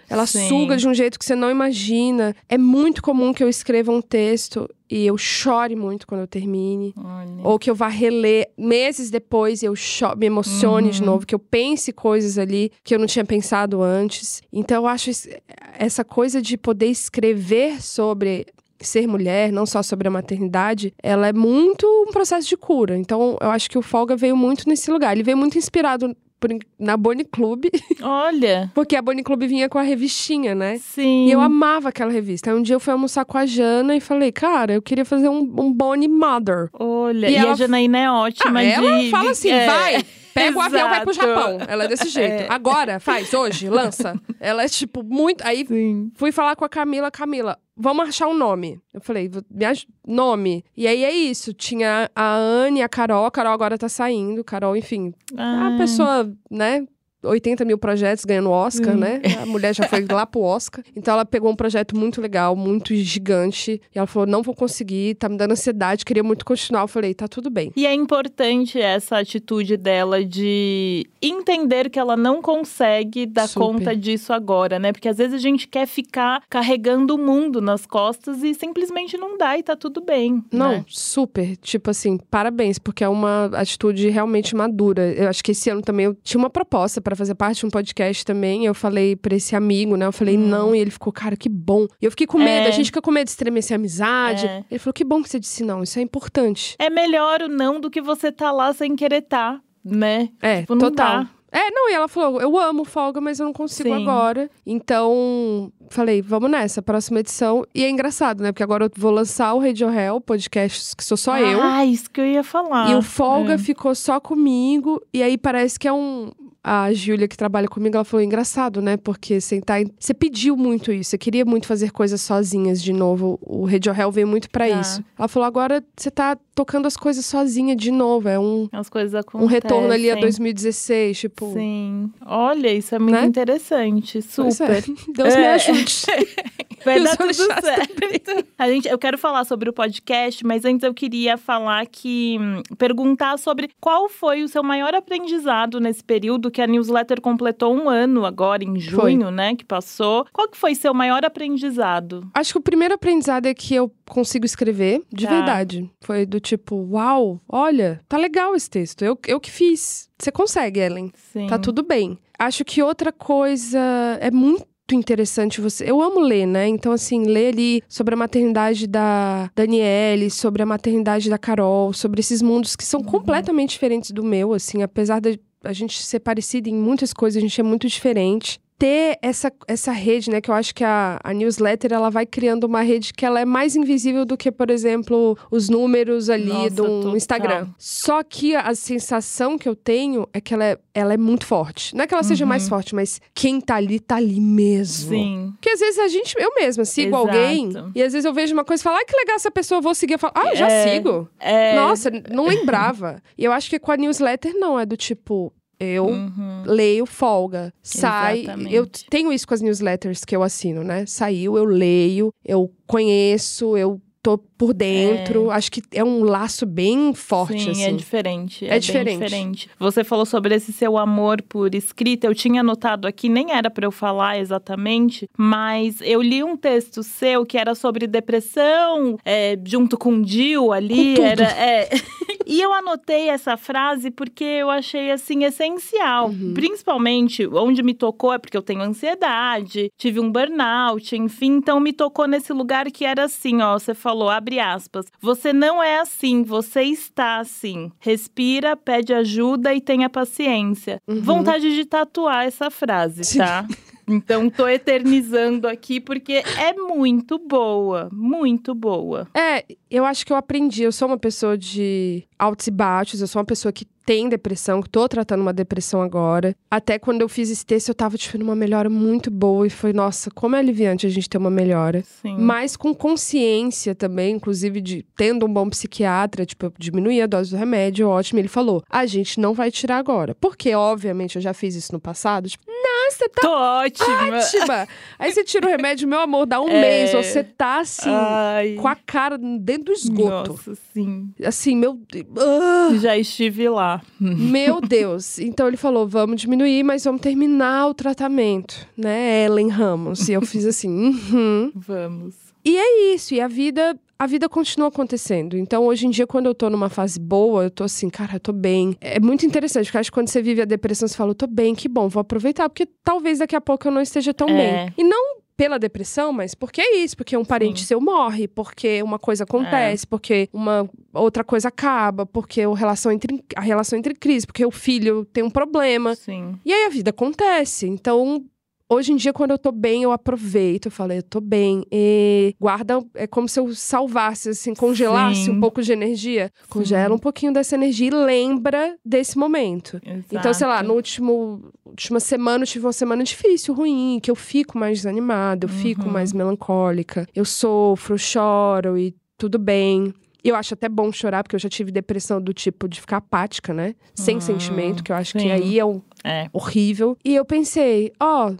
C: Ela
A: Sim.
C: suga de um jeito que você não imagina. É muito comum que eu escreva um texto e eu chore muito quando eu termine.
A: Olha.
C: Ou que eu vá reler meses depois e eu me emocione de
A: Uhum.
C: novo, que eu pense coisas ali que eu não tinha pensado antes. Então eu acho es- essa coisa de poder escrever sobre ser mulher, não só sobre a maternidade, ela é muito um processo de cura. Então eu acho que o Folga veio muito nesse lugar. Ele veio muito inspirado na Bonnie Club,
A: Olha.
C: porque a Bonnie Club vinha com a revistinha, né?
A: Sim.
C: E eu amava aquela revista. Aí um dia eu fui almoçar com a Jana e falei, cara, eu queria fazer um, um Bonnie Mother.
A: Olha.
C: E
A: E,
C: ela-
A: a Janaína é ótima
C: Ah,
A: de.
C: ela fala assim,
A: é,
C: vai, pega o avião, vai pro
A: exato.
C: Japão. Ela é desse jeito.
A: É.
C: Agora, faz, hoje, lança. Ela é, tipo, muito... Aí
A: Sim.
C: fui falar com a Camila, Camila, vamos achar um nome. Eu falei, "Vo- me aj- nome. E aí é isso, tinha a Anne, a Carol, a Carol agora tá saindo, Carol, enfim,
A: Ah,
C: a pessoa, né? 80 mil projetos ganhando Oscar,
A: Sim.
C: né? A mulher já foi lá pro Oscar. Então ela pegou um projeto muito legal, muito gigante. E ela falou: não vou conseguir, tá me dando ansiedade, queria muito continuar. Eu falei, tá tudo bem.
A: E é importante essa atitude dela de entender que ela não consegue dar
C: Super.
A: conta disso agora, né? Porque às vezes a gente quer ficar carregando o mundo nas costas e simplesmente não dá e tá tudo bem.
C: Não,
A: né?
C: super. Tipo assim, parabéns, porque é uma atitude realmente madura. Eu acho que esse ano também eu tinha uma proposta pra fazer parte de um podcast também. Eu falei pra esse amigo, né? Eu falei
A: Hum.
C: não, e ele ficou, cara, que bom. E eu fiquei com medo,
A: É.
C: a gente fica com medo de estremecer a amizade.
A: É.
C: Ele falou, que bom que você disse não, isso é importante.
A: É melhor o não do que você tá lá sem querer tá, né?
C: É,
A: Tipo,
C: total.
A: dá.
C: É, não, e ela falou, eu amo folga, mas eu não consigo
A: Sim.
C: agora. Então, falei, vamos nessa, próxima edição. E é engraçado, né? Porque agora eu vou lançar o Radio Hell, podcast que sou só eu.
A: Ah, isso que eu ia falar.
C: E o Folga
A: É.
C: ficou só comigo. E aí parece que é um. A Júlia, que trabalha comigo, ela falou: engraçado, né? Porque sentar. em- Você pediu muito isso. Você queria muito fazer coisas sozinhas de novo. O Radio Hell veio muito pra
A: Tá.
C: isso. Ela falou: agora você tá tocando as coisas sozinha de novo. É um,
A: As coisas
C: um
A: acontecem.
C: retorno ali a 2016. Tipo.
A: Sim. Olha, isso é muito
C: Né?
A: interessante.
C: É.
A: Super.
C: Deus me
A: É.
C: ajude.
A: Vai dar tudo certo. A gente, eu quero falar sobre o podcast, mas antes eu queria falar que hum, perguntar sobre qual foi o seu maior aprendizado nesse período que a newsletter completou um ano agora em
C: Foi.
A: junho, né, que passou. Qual que foi seu maior aprendizado?
C: Acho que o primeiro aprendizado é que eu consigo escrever, de
A: Tá.
C: verdade. Foi do tipo, uau, olha, tá legal esse texto. Eu, eu que fiz. Você consegue, Ellen.
A: Sim.
C: Tá tudo bem. Acho que outra coisa é muito interessante você. Eu amo ler, né? Então, assim, ler ali sobre a maternidade da Daniele, sobre a maternidade da Carol, sobre esses mundos que são completamente diferentes do meu, assim, apesar da a gente ser parecida em muitas coisas, a gente é muito diferente. Ter essa, essa rede, né? Que eu acho que a, a newsletter ela vai criando uma rede que ela é mais invisível do que, por exemplo, os números ali
A: Nossa,
C: do. Instagram. Só que a sensação que eu tenho é que ela é, ela é muito forte. Não é que ela seja mais forte, mas quem tá ali, tá ali mesmo.
A: Sim.
C: Porque às vezes a gente, eu mesma, sigo
A: Exato.
C: alguém e às vezes eu vejo uma coisa e falo, ah, que legal essa pessoa, eu vou seguir. Eu falo, ah, eu já
A: É.
C: sigo.
A: É...
C: Nossa, não lembrava. e eu acho que com a newsletter não, é do tipo, eu
A: Uhum.
C: leio folga, sai.
A: Exatamente.
C: Eu tenho isso com as newsletters que eu assino, né? Saiu, eu leio, eu conheço, eu tô por dentro. Acho que é um laço bem forte,
A: Sim,
C: assim.
A: é diferente.
C: É
A: bem
C: diferente.
A: diferente. Você falou sobre esse seu amor por escrita. Eu tinha anotado aqui, nem era pra eu falar exatamente, mas eu li um texto seu que era sobre depressão, é, junto com o Jill ali.
C: Com.
A: Era, é. e eu anotei essa frase porque eu achei assim essencial.
C: Uhum.
A: Principalmente onde me tocou é porque eu tenho ansiedade, tive um burnout, enfim, então me tocou nesse lugar que era assim, ó. Você falou, abre aspas. Você não é assim, você está assim. Respira, pede ajuda e tenha paciência.
C: Uhum.
A: Vontade de tatuar essa frase, tá? Então tô eternizando aqui porque é muito boa, muito boa.
C: É, eu acho que eu aprendi. Eu sou uma pessoa de altos e baixos. Eu sou uma pessoa que tem depressão, que tô tratando uma depressão agora. Até quando eu fiz esse texto, eu tava, tipo, numa melhora muito boa. E foi, nossa, como é aliviante a gente ter uma melhora.
A: Sim.
C: Mas com consciência também, inclusive de tendo um bom psiquiatra, tipo, eu diminuí a dose do remédio, ótimo. Ele falou: a gente não vai tirar agora. Porque, obviamente, eu já fiz isso no passado. Tipo, nossa, tá
A: Tô ótima.
C: ótima! Aí você tira o remédio, meu amor, dá um
A: É.
C: mês, você tá assim.
A: Ai.
C: Com a cara dentro do esgoto.
A: Nossa, sim.
C: Assim, meu.
A: Já estive lá.
C: meu Deus. Então ele falou: vamos diminuir, mas vamos terminar o tratamento, né, Ellen Ramos? E eu fiz assim, uhum.
A: Vamos.
C: E é isso, e a vida. A vida continua acontecendo. Então, hoje em dia, quando eu tô numa fase boa, eu tô assim, cara, eu tô bem. É muito interessante, porque acho que quando você vive a depressão, você fala, eu tô bem, que bom, vou aproveitar, porque talvez daqui a pouco eu não esteja tão
A: É.
C: bem. E não pela depressão, mas porque é isso, porque um parente
A: Sim.
C: seu morre, porque uma coisa acontece, porque uma outra coisa acaba, porque o relação entre, a relação entre crise, porque o filho tem um problema.
A: Sim.
C: E aí a vida acontece. Então, hoje em dia, quando eu tô bem, eu aproveito. Eu falo, eu tô bem. E guarda, é como se eu salvasse, assim, congelasse
A: Sim.
C: um pouco de energia. Congela um pouquinho dessa energia e lembra desse momento. Então, sei lá,
A: Exato.
C: no último última semana eu tive uma semana difícil, ruim, que eu fico mais desanimada, eu fico
A: Uhum.
C: mais melancólica, eu sofro, choro e tudo bem. Eu acho até bom chorar, porque eu já tive depressão do tipo de ficar apática, né? Sem
A: Hum,
C: sentimento, que eu acho que
A: sim.
C: aí é o
A: É.
C: horrível. E eu pensei, ó,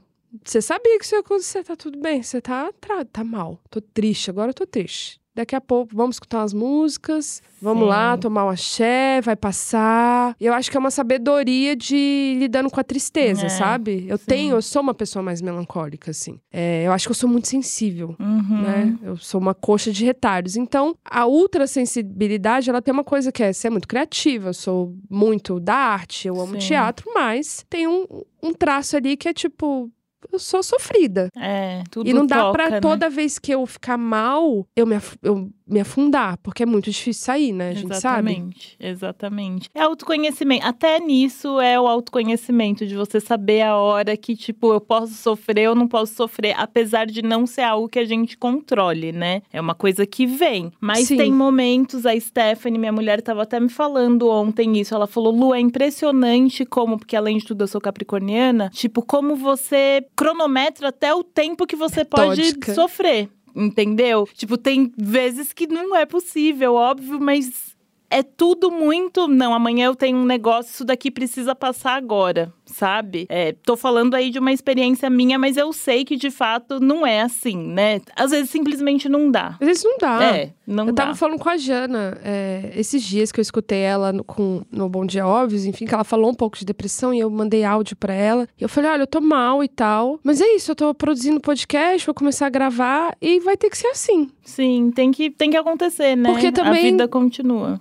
C: você sabia que isso ia acontecer, tá tudo bem, você tá, tá, mal, tô triste, agora eu tô triste. Daqui a pouco vamos escutar umas músicas, vamos
A: Sim.
C: lá tomar um axé, vai passar. Eu acho que é uma sabedoria de lidando com a tristeza,
A: É,
C: sabe? Eu
A: sim.
C: tenho, eu sou uma pessoa mais melancólica, assim. É, eu acho que eu sou muito sensível.
A: Uhum.
C: Né? Eu sou uma coxa de retalhos. Então, a ultrassensibilidade, ela tem uma coisa que é ser muito criativa. Eu sou muito da arte, eu amo
A: Sim.
C: teatro, mas tem um, um traço ali que é tipo. Eu sou sofrida.
A: É, tudo
C: e não dá
A: toca,
C: pra
A: né?
C: toda vez que eu ficar mal, eu me, af- eu me afundar, porque é muito difícil sair, né? A gente sabe.
A: Exatamente, exatamente. É autoconhecimento. Até nisso é o autoconhecimento, de você saber a hora que, tipo, eu posso sofrer ou não posso sofrer, apesar de não ser algo que a gente controle, né? É uma coisa que vem. Mas
C: Sim.
A: tem momentos, a Stephanie, minha mulher, tava até me falando ontem isso. Ela falou: Lu, é impressionante como, porque além de tudo eu sou capricorniana, tipo, como você cronometra até o tempo que você pode
C: Metódica.
A: sofrer. Entendeu? Tipo, tem vezes que não é possível, óbvio, mas é tudo muito. Não, amanhã eu tenho um negócio, isso daqui precisa passar agora, sabe? É, tô falando aí de uma experiência minha, mas eu sei que de fato não é assim, né? Às vezes simplesmente não dá.
C: Às vezes não dá.
A: É, não
C: Eu
A: dá.
C: tava falando com a Jana é, esses dias que eu escutei ela no, com, no Bom Dia Óbvios, enfim, que ela falou um pouco de depressão e eu mandei áudio pra ela. E eu falei: olha, eu tô mal e tal. Mas é isso, eu tô produzindo podcast, vou começar a gravar e vai ter que ser assim.
A: Sim, tem que, tem que acontecer, né?
C: Porque
A: A
C: também-
A: vida continua.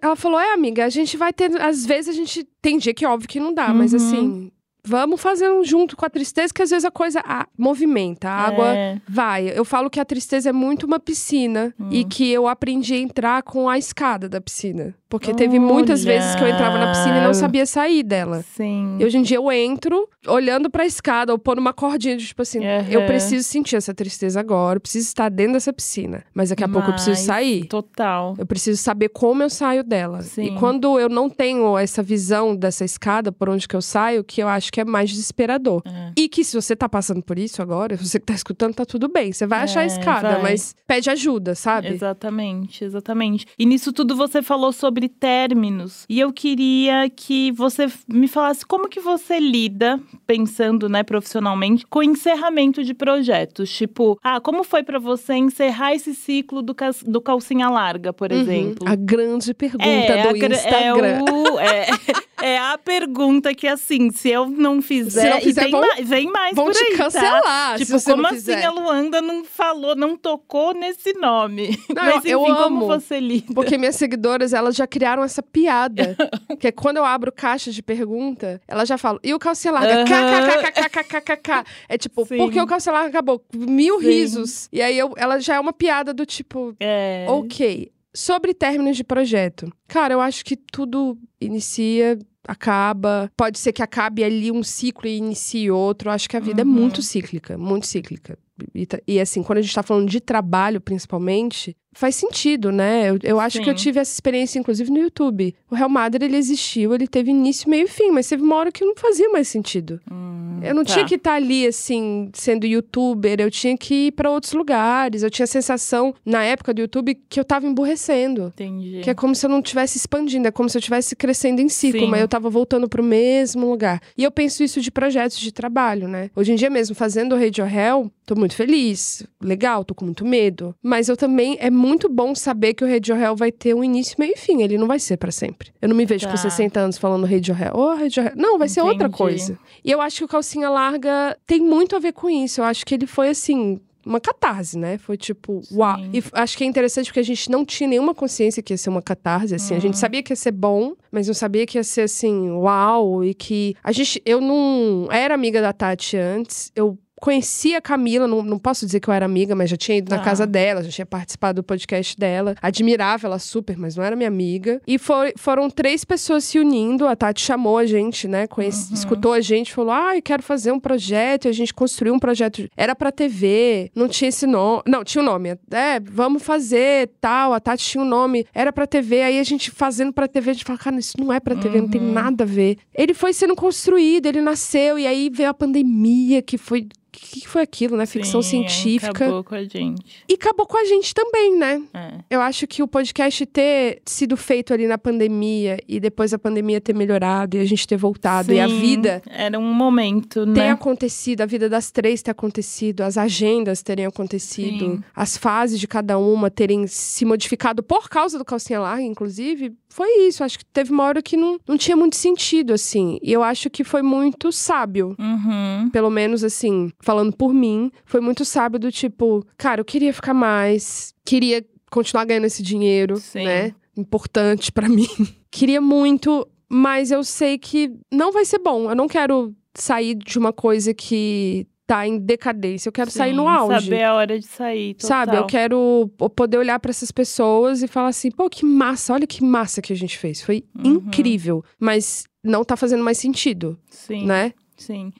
C: Ela falou: é, amiga, a gente vai ter. Às vezes a gente. Tem dia que óbvio que não dá, mas
A: Uhum.
C: assim. Vamos fazendo junto com a tristeza, que às vezes a coisa ah, movimenta, a água
A: É,
C: vai. Eu falo que a tristeza é muito uma piscina
A: Hum.
C: e que eu aprendi a entrar com a escada da piscina. Porque teve muitas
A: Olha.
C: vezes que eu entrava na piscina e não sabia sair dela.
A: sim.
C: E hoje em dia eu entro olhando pra escada ou pondo uma cordinha, de, tipo assim, eu
A: Aham.
C: preciso sentir essa tristeza agora, eu preciso estar dentro dessa piscina. Mas daqui a pouco eu preciso
A: Mas,
C: sair.
A: Total.
C: Eu preciso saber como eu saio dela.
A: Sim.
C: E quando eu não tenho essa visão dessa escada por onde que eu saio, que eu acho que é mais desesperador.
A: É.
C: E que se você tá passando por isso agora, você que tá escutando, tá tudo bem. Você vai achar a
A: É,
C: escada,
A: vai.
C: mas pede ajuda, sabe?
A: Exatamente, exatamente. E nisso tudo você falou sobre términos. E eu queria que você me falasse como que você lida, pensando, né, profissionalmente, com encerramento de projetos. Tipo, ah, como foi pra você encerrar esse ciclo do, cas- do calcinha larga, por
C: Uhum.
A: exemplo?
C: A grande pergunta
A: É,
C: do
A: a gra-
C: Instagram.
A: É, o- é- é a pergunta que, assim, se eu não fizer.
C: Se não fizer,
A: e
C: vão-
A: mais, vem mais
C: Vão
A: por
C: te
A: aí, tá?
C: cancelar se
A: Tipo, como assim a Luanda não falou, não tocou nesse nome?
C: Não,
A: Mas enfim,
C: eu
A: como
C: amo.
A: você lida?
C: Porque minhas seguidoras, elas já criaram essa piada. que é quando eu abro caixa de pergunta, elas já falam, e o calcinha larga? KKKKKKK. É tipo,
A: Sim.
C: por que o calcinha larga acabou? Mil
A: Sim.
C: risos. E aí eu- ela já é uma piada do tipo,
A: É.
C: ok. Sobre términos de projeto. Cara, eu acho que tudo inicia, acaba. Pode ser que acabe ali um ciclo e inicie outro. Eu acho que a vida
A: Uhum.
C: é muito cíclica, muito cíclica. E, tá- e, assim, quando a gente tá falando de trabalho, principalmente, faz sentido, né? Eu, eu acho que eu
A: Sim.
C: tive essa experiência, inclusive, no YouTube. O Real Madrid, ele existiu, ele teve início, meio e fim, mas teve uma hora que não fazia mais sentido.
A: Hum,
C: Eu não
A: tá.
C: tinha que estar ali, assim, sendo youtuber, eu tinha que ir pra outros lugares. Eu tinha a sensação, na época do YouTube, que eu tava emburrecendo.
A: Entendi.
C: Que é como se eu não estivesse expandindo, é como se eu estivesse crescendo em ciclo,
A: Sim.
C: mas eu tava voltando pro mesmo lugar. E eu penso isso de projetos de trabalho, né? Hoje em dia mesmo, fazendo o Radio Hell, tô muito feliz, legal, tô com muito medo. Mas eu também, é muito bom saber que o Radio Hell vai ter um início, meio e fim, ele não vai ser pra sempre. Eu não me vejo
A: Tá.
C: com 60 anos falando Radio Hell, ô Radio Hell. Não, vai ser outra coisa. E eu acho que o Calcinha Larga tem muito a ver com isso. Eu acho que ele foi assim. Uma catarse, né? Foi tipo, uau.
A: Sim.
C: E f- acho que é interessante porque a gente não tinha nenhuma consciência que ia ser uma catarse, assim. A gente
A: Uhum.
C: sabia que ia ser bom, mas não sabia que ia ser assim, uau. E que. A gente. Eu não era amiga da Tati antes. Eu conhecia a Camila, não, não posso dizer que eu era amiga, mas já tinha ido na
A: Ah.
C: casa dela, já tinha participado do podcast dela. Admirava ela super, mas não era minha amiga. E foi- foram três pessoas se unindo. A Tati chamou a gente, né? Conhece, Escutou a gente, falou: Ah, eu quero fazer um projeto. E a gente construiu um projeto. Era pra TV, não tinha esse nome. Não, tinha o nome. É, vamos fazer tal. A Tati tinha um nome. Era pra TV. Aí a gente fazendo pra TV, a gente fala: Cara, isso não é pra TV, não tem nada a ver. Ele foi sendo construído, ele nasceu. E aí veio a pandemia, que foi. O que que foi aquilo, né? Ficção
A: Sim,
C: científica.
A: Acabou com a gente.
C: E acabou com a gente também, né?
A: É.
C: Eu acho que o podcast ter sido feito ali na pandemia e depois a pandemia ter melhorado e a gente ter voltado e a
A: Sim,
C: vida
A: Era um momento,
C: ter
A: né?
C: acontecido, a vida das três ter acontecido, as agendas terem acontecido,
A: Sim.
C: as fases de cada uma terem se modificado por causa do calcinha larga, inclusive, foi isso. Acho que teve uma hora que não, não tinha muito sentido, assim. E eu acho que foi muito sábio.
A: Uhum.
C: Pelo menos, assim, falando por mim, foi muito sábio do tipo, cara, eu queria ficar mais, queria continuar ganhando esse dinheiro,
A: Sim.
C: né? Importante pra mim. queria muito, mas eu sei que não vai ser bom. Eu não quero sair de uma coisa que tá em decadência. Eu quero sair no
A: Sim,
C: auge.
A: Saber a hora de sair. Total.
C: Sabe, eu quero poder olhar pra essas pessoas e falar assim, pô, que massa, olha que massa que a gente fez. Foi
A: Uhum.
C: incrível, mas não tá fazendo mais sentido,
A: Sim.
C: né?
A: Sim.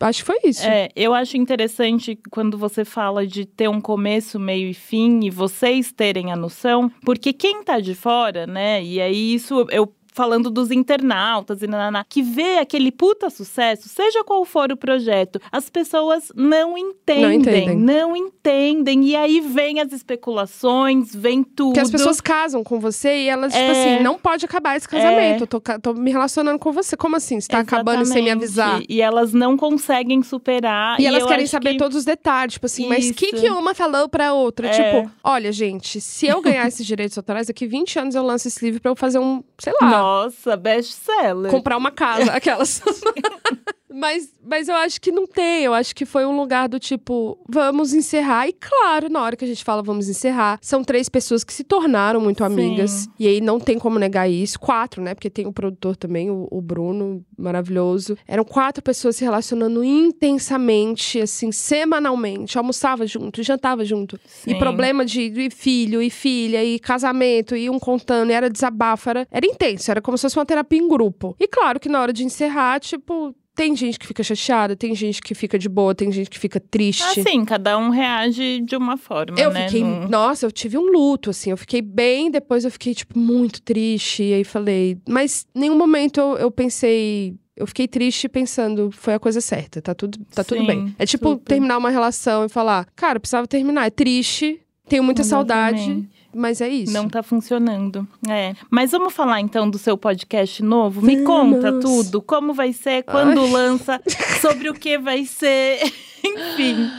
C: Acho que foi isso.
A: É, eu acho interessante quando você fala de ter um começo, meio e fim e vocês terem a noção, porque quem tá de fora, né? E aí isso eu falando dos internautas e nananá, que vê aquele puta sucesso, seja qual for o projeto, as pessoas não entendem,
C: entendem.
A: não entendem, e aí vem as especulações, vem tudo.
C: Porque as pessoas casam com você e elas, tipo
A: É.
C: assim, não pode acabar esse casamento. Eu tô, tô me relacionando com você. Como assim? Você tá acabando sem me avisar?
A: E elas não conseguem superar.
C: E, elas
A: eu
C: querem saber
A: que...
C: todos os detalhes, tipo assim, mas o que,
A: Isso.
C: que uma falou pra outra?
A: É.
C: Tipo, olha, gente, se eu ganhar esses direitos autorais, daqui 20 anos eu lanço esse livro pra eu fazer um, sei lá,
A: Nossa, best-seller.
C: comprar uma casa, aquelas. mas, mas eu acho que não tem. Eu acho que foi um lugar do tipo, vamos encerrar. E claro, na hora que a gente fala vamos encerrar, são três pessoas que se tornaram muito
A: Sim.
C: amigas. E aí não tem como negar isso. Quatro, né? Porque tem o produtor também, o, o Bruno, maravilhoso. Eram quatro pessoas se relacionando intensamente, assim, semanalmente. Almoçava junto, jantava junto. E
A: Sim.
C: problema de, de filho e filha e casamento e um contando, e era desabafo, era, era intenso, era como se fosse uma terapia em grupo. E claro que na hora de encerrar, tipo, tem gente que fica chateada, tem gente que fica de boa, tem gente que fica triste.
A: Assim, cada um reage de uma forma,
C: Eu
A: né?
C: fiquei, nossa, eu tive um luto, assim, eu fiquei bem, depois eu fiquei, tipo, muito triste, e aí falei, mas nenhum momento eu, eu pensei, eu fiquei triste pensando, foi a coisa certa, tá tudo, tá tudo
A: Sim,
C: bem. É tipo
A: super.
C: terminar uma relação e falar, cara, precisava terminar, é triste, tenho muita saudade,
A: Exatamente.
C: Mas é isso.
A: Não tá funcionando. É. Mas vamos falar então do seu podcast novo? Me conta tudo. Como vai ser, quando lança, sobre o que vai ser. Enfim.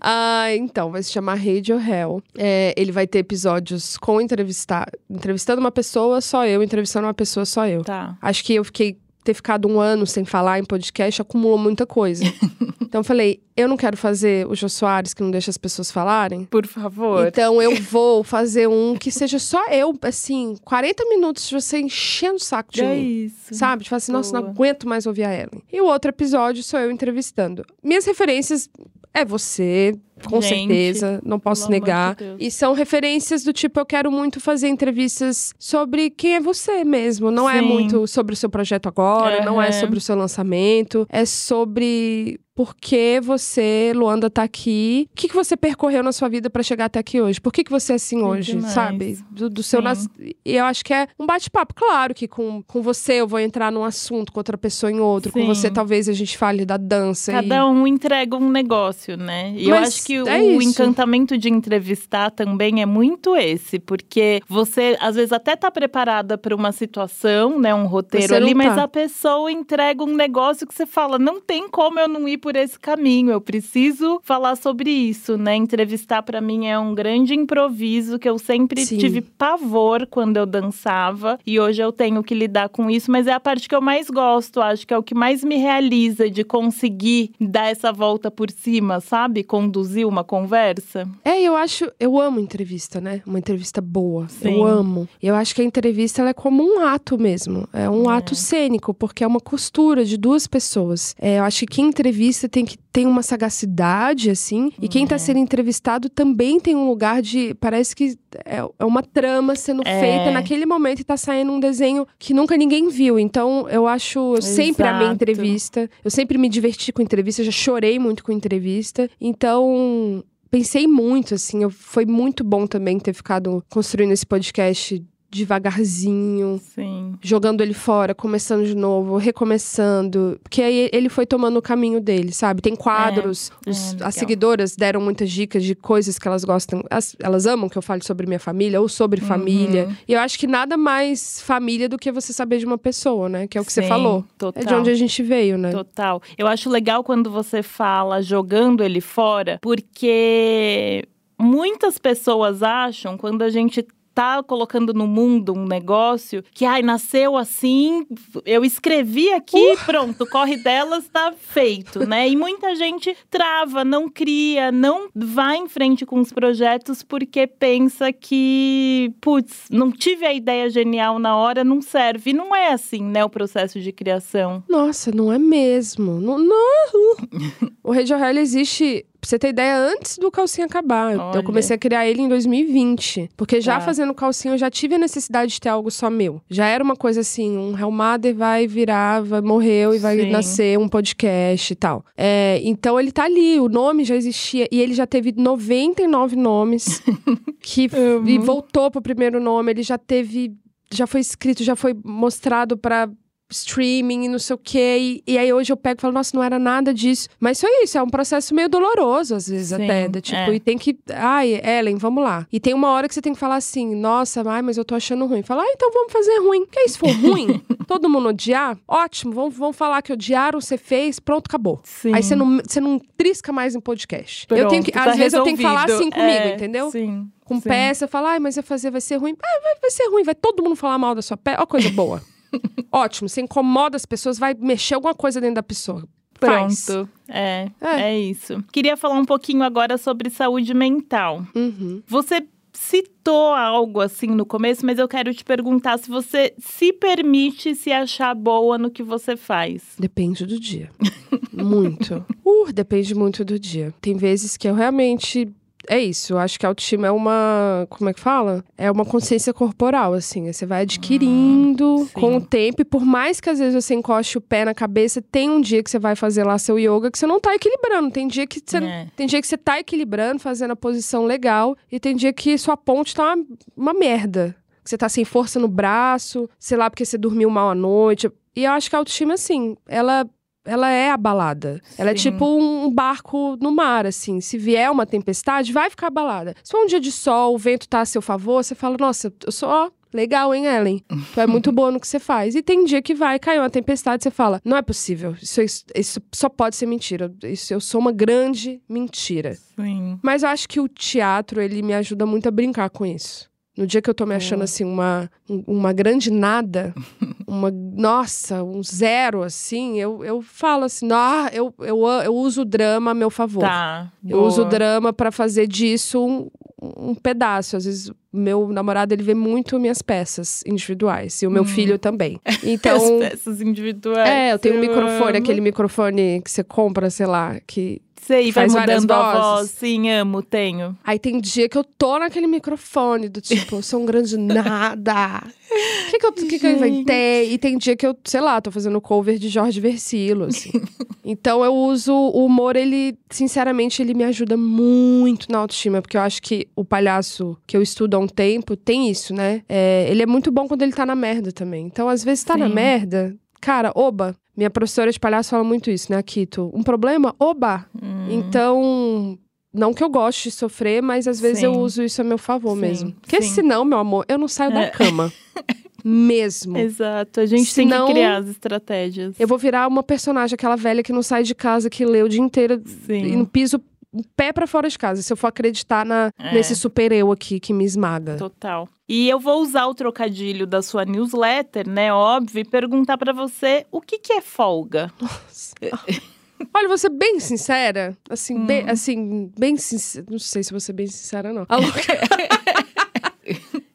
C: Ah, então, vai se chamar Radio Hell. É, ele vai ter episódios com entrevistar, entrevistando uma pessoa, só eu, entrevistando uma pessoa, só eu.
A: Tá.
C: Acho que eu fiquei ter ficado um ano sem falar em podcast acumulou muita coisa. então eu falei, eu não quero fazer o Jô Soares que não deixa as pessoas falarem.
A: Por favor.
C: Então eu vou fazer um que seja só eu, assim, 40 minutos de você enchendo o saco de
A: é
C: mim.
A: isso.
C: Sabe? Tipo assim, nossa, não
A: Boa.
C: aguento mais ouvir a Ellen. E o outro episódio sou eu entrevistando. Minhas referências é você, com
A: Gente,
C: certeza, não posso negar.
A: de
C: e são referências do tipo, eu quero muito fazer entrevistas sobre quem é você mesmo. Não é
A: Sim.
C: muito sobre o seu projeto agora, não é sobre o seu lançamento, é sobre por que você, Luanda, tá aqui. O que, que você percorreu na sua vida pra chegar até aqui hoje? Por que, que você é assim hoje,
A: demais.
C: sabe? Do, do seu nas... E eu acho que é um bate-papo. Claro que com, com você eu vou entrar num assunto, com outra pessoa em outro. Com
A: Sim.
C: você talvez a gente fale da dança. e...
A: Cada um entrega um negócio, né? E eu
C: Mas
A: acho que
C: é
A: o encantamento de entrevistar também é muito esse, porque você às vezes até tá preparada para uma situação, né, um roteiro
C: Você
A: ali, mas
C: tá.
A: a pessoa entrega um negócio que você fala, não tem como eu não ir por esse caminho, eu preciso falar sobre isso, né? Entrevistar para mim é um grande improviso que eu sempre
C: Sim.
A: tive pavor quando eu dançava e hoje eu tenho que lidar com isso, mas é a parte que eu mais gosto, acho que é o que mais me realiza de conseguir dar essa volta por cima, sabe? Conduzir uma conversa.
C: É, eu acho, eu amo entrevista, né? Uma entrevista boa.
A: Sim.
C: Eu amo. Eu acho que a entrevista é como um ato mesmo. É um
A: É.
C: ato cênico, porque é uma costura de duas pessoas. É, eu acho que quem entrevista tem que tem uma sagacidade, assim. E quem tá
A: É.
C: sendo entrevistado também tem um lugar de. Parece que é, é uma trama sendo
A: É.
C: feita naquele momento e tá saindo um desenho que nunca ninguém viu. Então, eu acho. Eu sempre amei entrevista. Eu sempre me diverti com entrevista. Eu já chorei muito com entrevista. Então. Pensei muito, assim, eu- foi muito bom também ter ficado construindo esse podcast devagarzinho,
A: Sim.
C: jogando ele fora, começando de novo, recomeçando. Porque aí ele foi tomando o caminho dele, sabe? Tem quadros.
A: é
C: os-
A: legal.
C: as seguidoras deram muitas dicas de coisas que elas gostam. as- elas amam que eu fale sobre minha família ou
A: Uhum.
C: sobre família. E eu acho que nada mais família do que você saber de uma pessoa, né? Que é o que você
A: Sim,
C: falou.
A: Total.
C: É de onde a gente veio, né?
A: Total. Eu acho legal quando você fala jogando ele fora, porque muitas pessoas acham quando a gente tá colocando no mundo um negócio que ai nasceu assim, eu escrevi aqui,
C: Uh!
A: pronto, corre delas tá feito, né? E muita gente trava, não cria, não vai em frente com os projetos porque pensa que, putz, não tive a ideia genial na hora, não serve. E não é assim, né, o processo de criação.
C: Nossa, não é mesmo. Não, não. o O'Reilly existe. Pra você ter ideia, antes do calcinha acabar. Eu-
A: Olha.
C: Eu comecei a criar ele em 2020. Porque já
A: Tá.
C: fazendo calcinha, eu já tive a necessidade de ter algo só meu. Já era uma coisa assim: um Hellmother vai virar, vai, morreu e vai
A: Sim.
C: nascer um podcast e tal. É, então ele tá ali, o nome já existia. E ele já teve 99 nomes. que. E voltou pro primeiro nome. Ele já teve. Já foi escrito, já foi mostrado pra streaming e não sei o quê. E, e aí hoje eu pego e falo, nossa, não era nada disso. Mas foi isso, é um processo meio doloroso, às vezes,
A: Sim,
C: até. da- tipo,
A: é.
C: e tem que. Ai, Ellen, vamos lá. E tem uma hora que você tem que falar assim, nossa, ai, mas eu tô achando ruim. Fala, ah, então vamos fazer ruim. Porque aí, se for ruim, todo mundo odiar, ótimo, vamos, vamos falar que odiaram, você fez, pronto, acabou.
A: Sim.
C: Aí você não, você não trisca mais em podcast. eu tenho que,
A: Pronto,
C: às
A: tá
C: vezes eu tenho que falar
A: resolvido.
C: assim comigo,
A: É,
C: entendeu?
A: Sim.
C: Com
A: sim.
C: peça, falar, ai, mas vai fazer, vai ser ruim. Ah, vai, vai ser ruim, vai todo mundo falar mal da sua peça. Ó, coisa boa. Ótimo, você incomoda as pessoas, vai mexer alguma coisa dentro da pessoa.
A: Pronto. É,
C: É.
A: é, isso. Queria falar um pouquinho agora sobre saúde mental.
C: Uhum.
A: Você citou algo assim no começo, mas eu quero te perguntar se você se permite se achar boa no que você faz.
C: Depende do dia. muito. Uh, depende muito do dia. Tem vezes que eu realmente. É isso, eu acho que a autoestima é uma. Como é que fala? É uma consciência corporal, assim. Você vai adquirindo
A: sim.
C: com o tempo, e por mais que às vezes você encoste o pé na cabeça, tem um dia que você vai fazer lá seu yoga que você não tá equilibrando. Tem dia que você,
A: É.
C: tem dia que você tá equilibrando, fazendo a posição legal, e tem dia que sua ponte tá uma, uma merda. Que você tá sem força no braço, sei lá, porque você dormiu mal à noite. E eu acho que a autoestima, assim, ela. Ela é abalada. Ela é
A: Sim.
C: tipo um barco no mar, assim. Se vier uma tempestade, vai ficar abalada. Se for um dia de sol, o vento tá a seu favor, você fala, nossa, eu sou, ó, legal, hein, Ellen? Tu é muito boa no que você faz. E tem dia que vai, caiu uma tempestade, você fala, não é possível. Isso, isso, isso só pode ser mentira. Isso, eu sou uma grande mentira.
A: Sim.
C: Mas eu acho que o teatro, ele me ajuda muito a brincar com isso. No dia que eu tô me achando,
A: Boa.
C: assim, uma, um- uma grande nada, uma, nossa, um zero, assim, eu, eu falo assim, ah, eu, eu, eu uso o drama a meu favor.
A: Tá.
C: Eu uso o drama pra fazer disso um, um pedaço. Às vezes, meu namorado, ele vê muito minhas peças individuais. E o meu
A: Hum.
C: filho também.
A: As
C: Então...
A: peças individuais.
C: É, eu tenho um microfone,
A: amo.
C: aquele microfone que você compra, sei lá, que
A: Sei, vai mudando a voz. Sim, amo, tenho.
C: Aí tem dia que eu tô naquele microfone, do tipo, eu sou um grande nada. O que, que, eu, que, que eu inventei? E tem dia que eu, sei lá, tô fazendo cover de Jorge Versilo, assim. então eu uso o humor, ele, sinceramente, ele me ajuda muito na autoestima, porque eu acho que o palhaço que eu estudo há um tempo tem isso, né? É, ele é muito bom quando ele tá na merda também. Então, às vezes, tá na
A: Sim.
C: merda, cara, oba. Minha professora de palhaço fala muito isso, né, Akito? Um problema? Oba!
A: Hum,
C: Então, não que eu goste de sofrer, mas às vezes eu
A: Sim.
C: uso isso a meu favor
A: Sim,
C: mesmo. Porque
A: sim.
C: senão, meu amor, eu não saio da
A: É.
C: cama. mesmo.
A: Exato, a gente tem
C: Senão-
A: que criar as estratégias.
C: Eu vou virar uma personagem, aquela velha que não sai de casa, que lê o dia inteiro e
A: Sim,
C: piso um pé pra fora de casa. Se eu for acreditar na,
A: É.
C: nesse super eu aqui que me esmaga.
A: total. E eu vou usar o trocadilho da sua newsletter, né? Óbvio, e perguntar pra você o que, que é folga.
C: Olha, vou ser bem sincera. Assim,
A: Hum.
C: bem, assim, bem sincera. Não sei se vou ser bem sincera, não.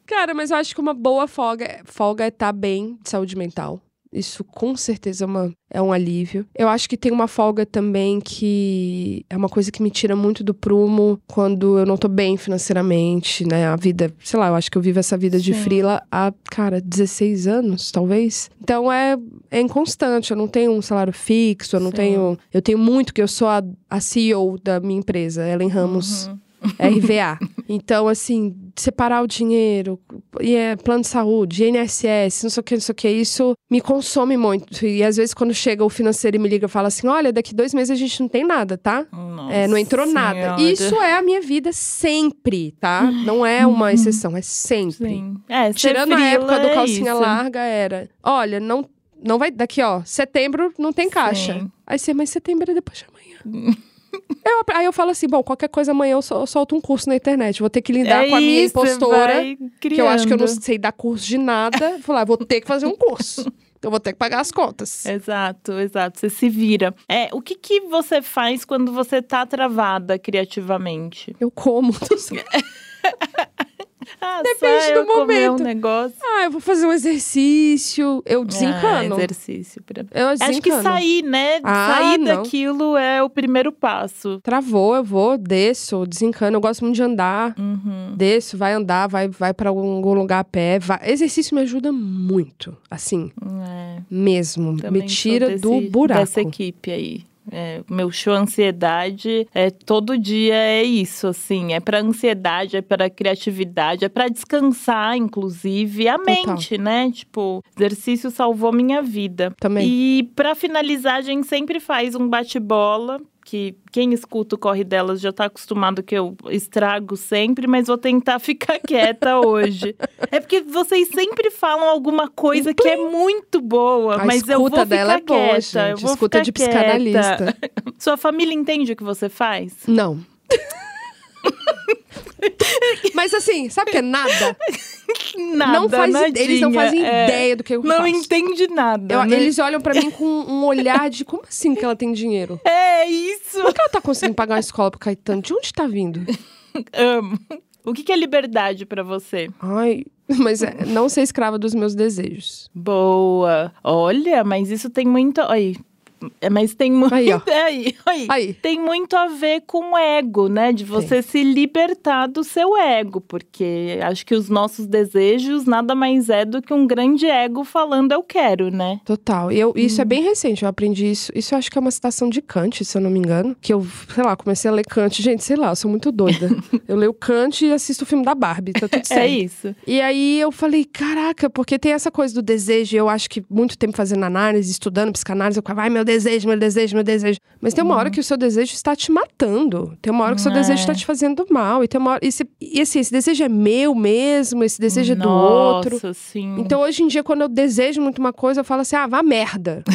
C: Cara, mas eu acho que uma boa folga, folga é estar bem de saúde mental. Isso com certeza é, uma, é um alívio. Eu acho que tem uma folga também que é uma coisa que me tira muito do prumo quando eu não tô bem financeiramente, né? A vida, sei lá, eu acho que eu vivo essa vida de
A: Sim.
C: frila há, cara, 16 anos, talvez. Então é, é inconstante, eu não tenho um salário fixo, eu não
A: Sim.
C: tenho. Eu tenho muito que eu sou a, a CEO da minha empresa, Ellen Ramos.
A: Uhum.
C: RVA. Então, assim, separar o dinheiro, e é plano de saúde, INSS, não sei o que, não sei o que, isso me consome muito. E às vezes, quando chega o financeiro e me liga e fala assim: olha, daqui dois meses a gente não tem nada, tá? É, não entrou
A: Nossa
C: nada.
A: Senhora.
C: Isso é a minha vida sempre, tá? Não é uma exceção, é sempre.
A: Sim. É,
C: Tirando a época do
A: é
C: calcinha
A: isso.
C: larga, era: olha, não, não vai. Daqui, ó, setembro não tem caixa.
A: Sim.
C: Aí você, mas setembro é depois de amanhã. Eu- aí eu falo assim, bom, qualquer coisa amanhã eu, sol- eu solto um curso na internet. Vou ter que lidar
A: é
C: com a minha
A: isso,
C: impostora, que eu acho que eu não sei dar curso de nada. Vou lá, vou ter que fazer um curso. Eu vou ter que pagar as contas.
A: Exato, exato. Você se vira. É, o que, que você faz quando você tá travada criativamente?
C: Eu como.
A: Ah,
C: Depende do momento.
A: um negócio.
C: ah, eu vou fazer um exercício. Eu desencano.
A: Ah, exercício.
C: Eu
A: Acho que
C: desencano.
A: sair, né?
C: Ah,
A: sair
C: não.
A: daquilo é o primeiro passo.
C: Travou, eu vou, desço, desencano. Eu gosto muito de andar.
A: Uhum.
C: Desço, vai andar, vai, vai para algum lugar a pé. vai- Exercício me ajuda muito, assim,
A: É,
C: mesmo.
A: também
C: me tira
A: desse-
C: do buraco.
A: Dessa equipe aí. É, meu show ansiedade é todo dia é isso assim. É pra ansiedade é pra criatividade é pra descansar inclusive a mente né? Tipo exercício salvou minha vida.
C: Também.
A: e pra finalizar a gente sempre faz um bate-bola que quem escuta o corre delas já tá acostumado que eu estrago sempre, mas vou tentar ficar quieta hoje. É porque vocês sempre falam alguma coisa que é muito boa,
C: A
A: mas eu vou
C: escuta
A: ficar
C: dela é boa,
A: quieta. eu
C: gente.
A: vou
C: Escuta de
A: quieta.
C: psicanalista.
A: Sua família entende o que você faz?
C: Não. Mas assim, sabe o que é nada?
A: Nada,
C: não faz
A: nadinha.
C: Eles não fazem
A: É,
C: ideia do que eu
A: Não
C: faço.
A: entende nada.
C: Eu-
A: né?
C: Eles olham pra mim com um olhar de como assim que ela tem dinheiro?
A: É isso.
C: Como que ela tá conseguindo pagar uma escola pro Caetano? De onde tá vindo?
A: Amo. O que que é liberdade pra você?
C: Ai, mas é, não ser escrava dos meus desejos.
A: Boa. Olha, mas isso tem muito. Aí. É, mas tem muito.
C: Aí, ó.
A: Aí, aí.
C: Aí.
A: Tem muito a ver com o ego, né? De você se libertar do seu ego. Porque acho que os nossos desejos nada mais é do que um grande ego falando eu quero, né?
C: Total. Eu, isso
A: Hum.
C: é bem recente, eu aprendi isso. Isso eu acho que é uma citação de Kant, se eu não me engano. Que eu, sei lá, comecei a ler Kant. Gente, sei lá, eu sou muito doida. eu leio Kant e assisto o filme da Barbie, tá tudo certo.
A: É isso.
C: E aí eu falei, caraca, porque tem essa coisa do desejo, e eu acho que muito tempo fazendo análise, estudando psicanálise, eu ficava, ai, meu desejo, meu desejo, meu desejo. Mas tem uma hora que o seu desejo está te matando. Tem uma hora que o seu
A: Uhum. É.
C: desejo está te fazendo mal. E tem uma hora. E, se- e assim, esse desejo é meu mesmo, esse desejo é do outro.
A: Nossa, sim.
C: Então, hoje em dia, quando eu desejo muito uma coisa, eu falo assim, ah, vá merda.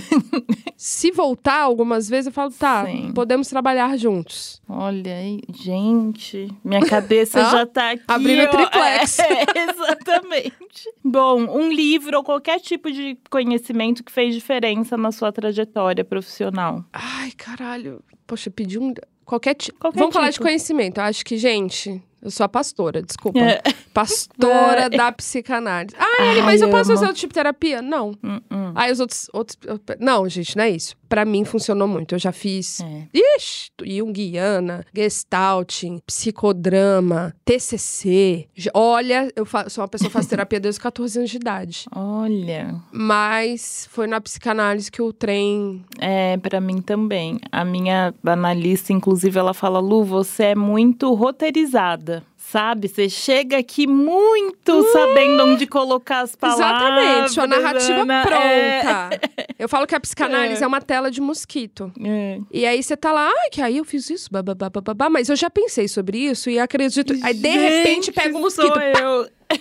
C: Se voltar algumas vezes, eu falo, tá,
A: Sim.
C: podemos trabalhar juntos.
A: Olha aí, gente, minha cabeça
C: Ah,
A: já tá aqui.
C: abrindo
A: ó.
C: triplex.
A: É, exatamente. Bom, um livro ou qualquer tipo de conhecimento que fez diferença na sua trajetória profissional.
C: Ai, caralho. Poxa, pedi um. Qualquer, ti...
A: Qualquer
C: Vamos falar de
A: tipo.
C: conhecimento. Eu acho que, gente, eu sou a pastora, desculpa.
A: É.
C: Pastora
A: É.
C: da psicanálise. Ah, Eli, mas
A: Ai,
C: eu posso
A: amo.
C: fazer outro tipo de terapia? Não.
A: Hum, hum.
C: Aí os outros, outros. Não, gente, não é isso. Pra mim funcionou muito. Eu já fiz.
A: É.
C: Ixi, Jungiana, Gestalting, psicodrama, TCC. Olha, eu sou uma pessoa que faz terapia desde os 14 anos de idade.
A: Olha,
C: Mas foi na psicanálise que o trem.
A: é para mim também. A minha analista, inclusive, ela fala: Lu, você é muito roteirizada. Sabe? Você chega aqui muito sabendo onde colocar as palavras.
C: Exatamente, sua narrativa
A: né?
C: pronta. Eu falo que a psicanálise
A: É.
C: é. uma tela de mosquito.
A: É.
C: E aí você tá lá, ai, que aí eu fiz isso, bababá, bababá, mas eu já pensei sobre isso e acredito. Aí de repente
A: Gente,
C: pega o mosquito.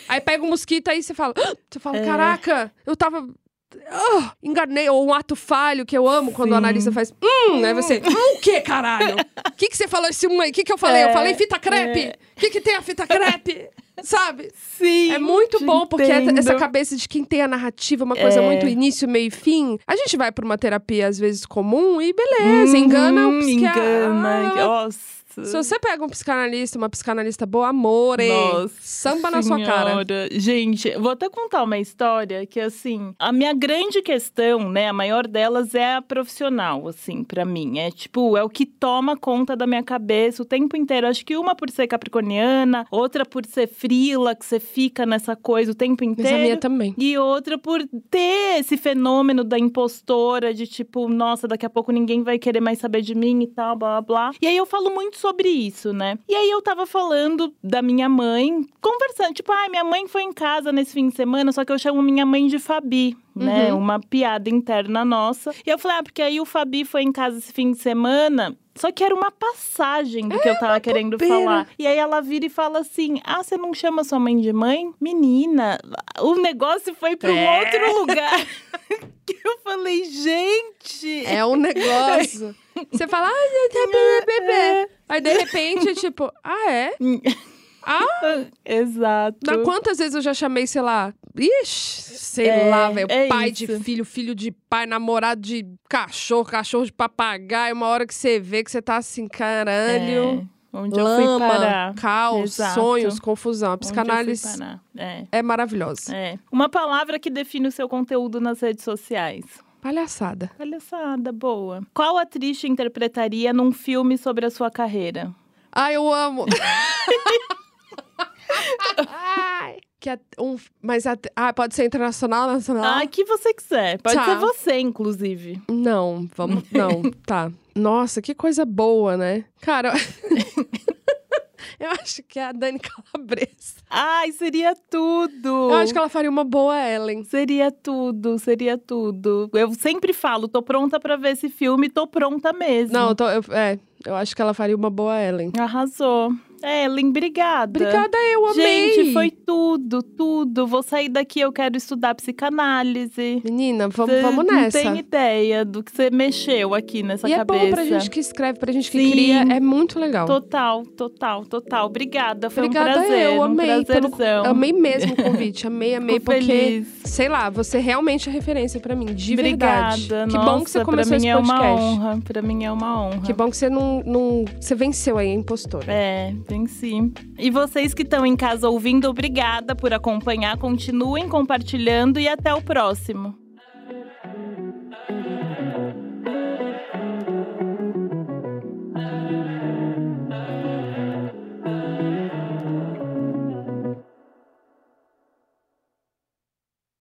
C: Aí pega o mosquito, aí você fala, "Ah!" você fala,
A: É.
C: caraca, eu tava. Ah, enganei, ou um ato falho que eu amo quando o
A: Sim.
C: analista faz. Hum, aí você. Hum, o que, caralho? O que, que você falou esse aí? O que, que eu falei?
A: É,
C: eu falei fita crepe?
A: é.
C: O que, que tem a fita crepe? Sabe?
A: Sim.
C: É muito bom, porque é
A: entendo.
C: essa cabeça de quem tem a narrativa, uma coisa
A: É.
C: muito início, meio e fim. A gente vai pra uma terapia, às vezes, comum e beleza, engana o
A: Uhum,
C: psiquiatra.
A: Engana. Nossa,
C: Se você pega um psicanalista, uma psicanalista boa, amor, hein?
A: Nossa
C: Samba na sua cara.
A: Gente, vou até contar uma história que, assim, a minha grande questão, né, a maior delas é a profissional, assim, pra mim. É tipo, é o que toma conta da minha cabeça o tempo inteiro. Acho que uma por ser capricorniana, outra por ser frila, que você fica nessa coisa o tempo
C: Mas
A: inteiro.
C: a minha também.
A: E outra por ter esse fenômeno da impostora, de tipo, nossa, daqui a pouco ninguém vai querer mais saber de mim e tal, blá blá blá. E aí eu falo muito sobre isso, né? E aí eu tava falando da minha mãe, conversando, tipo, ai, minha mãe foi em casa nesse fim de semana, só que eu chamo minha mãe de Fabi. Né,
C: Uhum.
A: uma piada interna nossa. E eu falei, ah, porque aí o Fabi foi em casa esse fim de semana. Só que era uma passagem do que eu tava querendo falar. E aí ela vira e fala assim: Ah, você não chama sua mãe de mãe? Menina, o negócio foi pra um
C: É.
A: outro lugar. que eu falei, gente.
C: É um negócio. Você fala, ah, é bebê. Aí de repente, tipo, ah, é? Ah,
A: Exato.
C: na quantas vezes eu já chamei, sei lá, ixi, sei
A: É,
C: lá, velho,
A: é
C: pai
A: isso.
C: de filho, filho de pai, namorado de cachorro, cachorro de papagaio, uma hora que você vê que você tá assim, caralho.
A: É, onde eu fui
C: Lama,
A: parar.
C: caos,
A: Exato.
C: sonhos, confusão. A psicanálise.
A: É.
C: é maravilhosa.
A: É. Uma palavra que define o seu conteúdo nas redes sociais.
C: Palhaçada.
A: Palhaçada, boa. Qual atriz te interpretaria num filme sobre a sua carreira?
C: Ai, eu amo. Ai, que é um, mas a- ah, pode ser internacional, nacional?
A: Ah, que você quiser. Pode
C: Tá.
A: ser você, inclusive.
C: Não, vamos, não, tá. Nossa, que coisa boa, né? Cara, eu acho que é a Dani Calabresa.
A: Ai, seria tudo.
C: Eu acho que ela faria uma boa Ellen.
A: Seria tudo, seria tudo. Eu sempre falo, tô pronta pra ver esse filme, tô pronta mesmo.
C: Não, eu tô, eu- é, eu acho que ela faria uma boa Ellen.
A: Arrasou. Ellen, obrigada.
C: Obrigada, eu amei.
A: Gente, foi tudo, tudo. Vou sair daqui, eu quero estudar psicanálise.
C: Menina, vamos, vamos
A: Não
C: nessa.
A: tem ideia do que você mexeu aqui nessa
C: E é
A: cabeça.
C: bom pra gente que escreve, pra gente que
A: Sim.
C: cria, é muito legal.
A: Total, total, total. Obrigada, foi
C: Obrigada,
A: um prazer.
C: eu
A: um
C: amei. Pelo,
A: prazerzão.
C: amei mesmo o convite, amei, amei,
A: Fico
C: porque,
A: feliz.
C: sei lá, você realmente é referência pra mim, de
A: Obrigada.
C: verdade. Que
A: Nossa,
C: bom que você
A: pra
C: começou
A: mim
C: esse
A: é uma
C: podcast.
A: honra. Pra mim é uma honra.
C: Que bom que você não, não. Você venceu aí a impostora.
A: É, E vocês que estão em casa ouvindo, obrigada por acompanhar. Continuem compartilhando e até o próximo.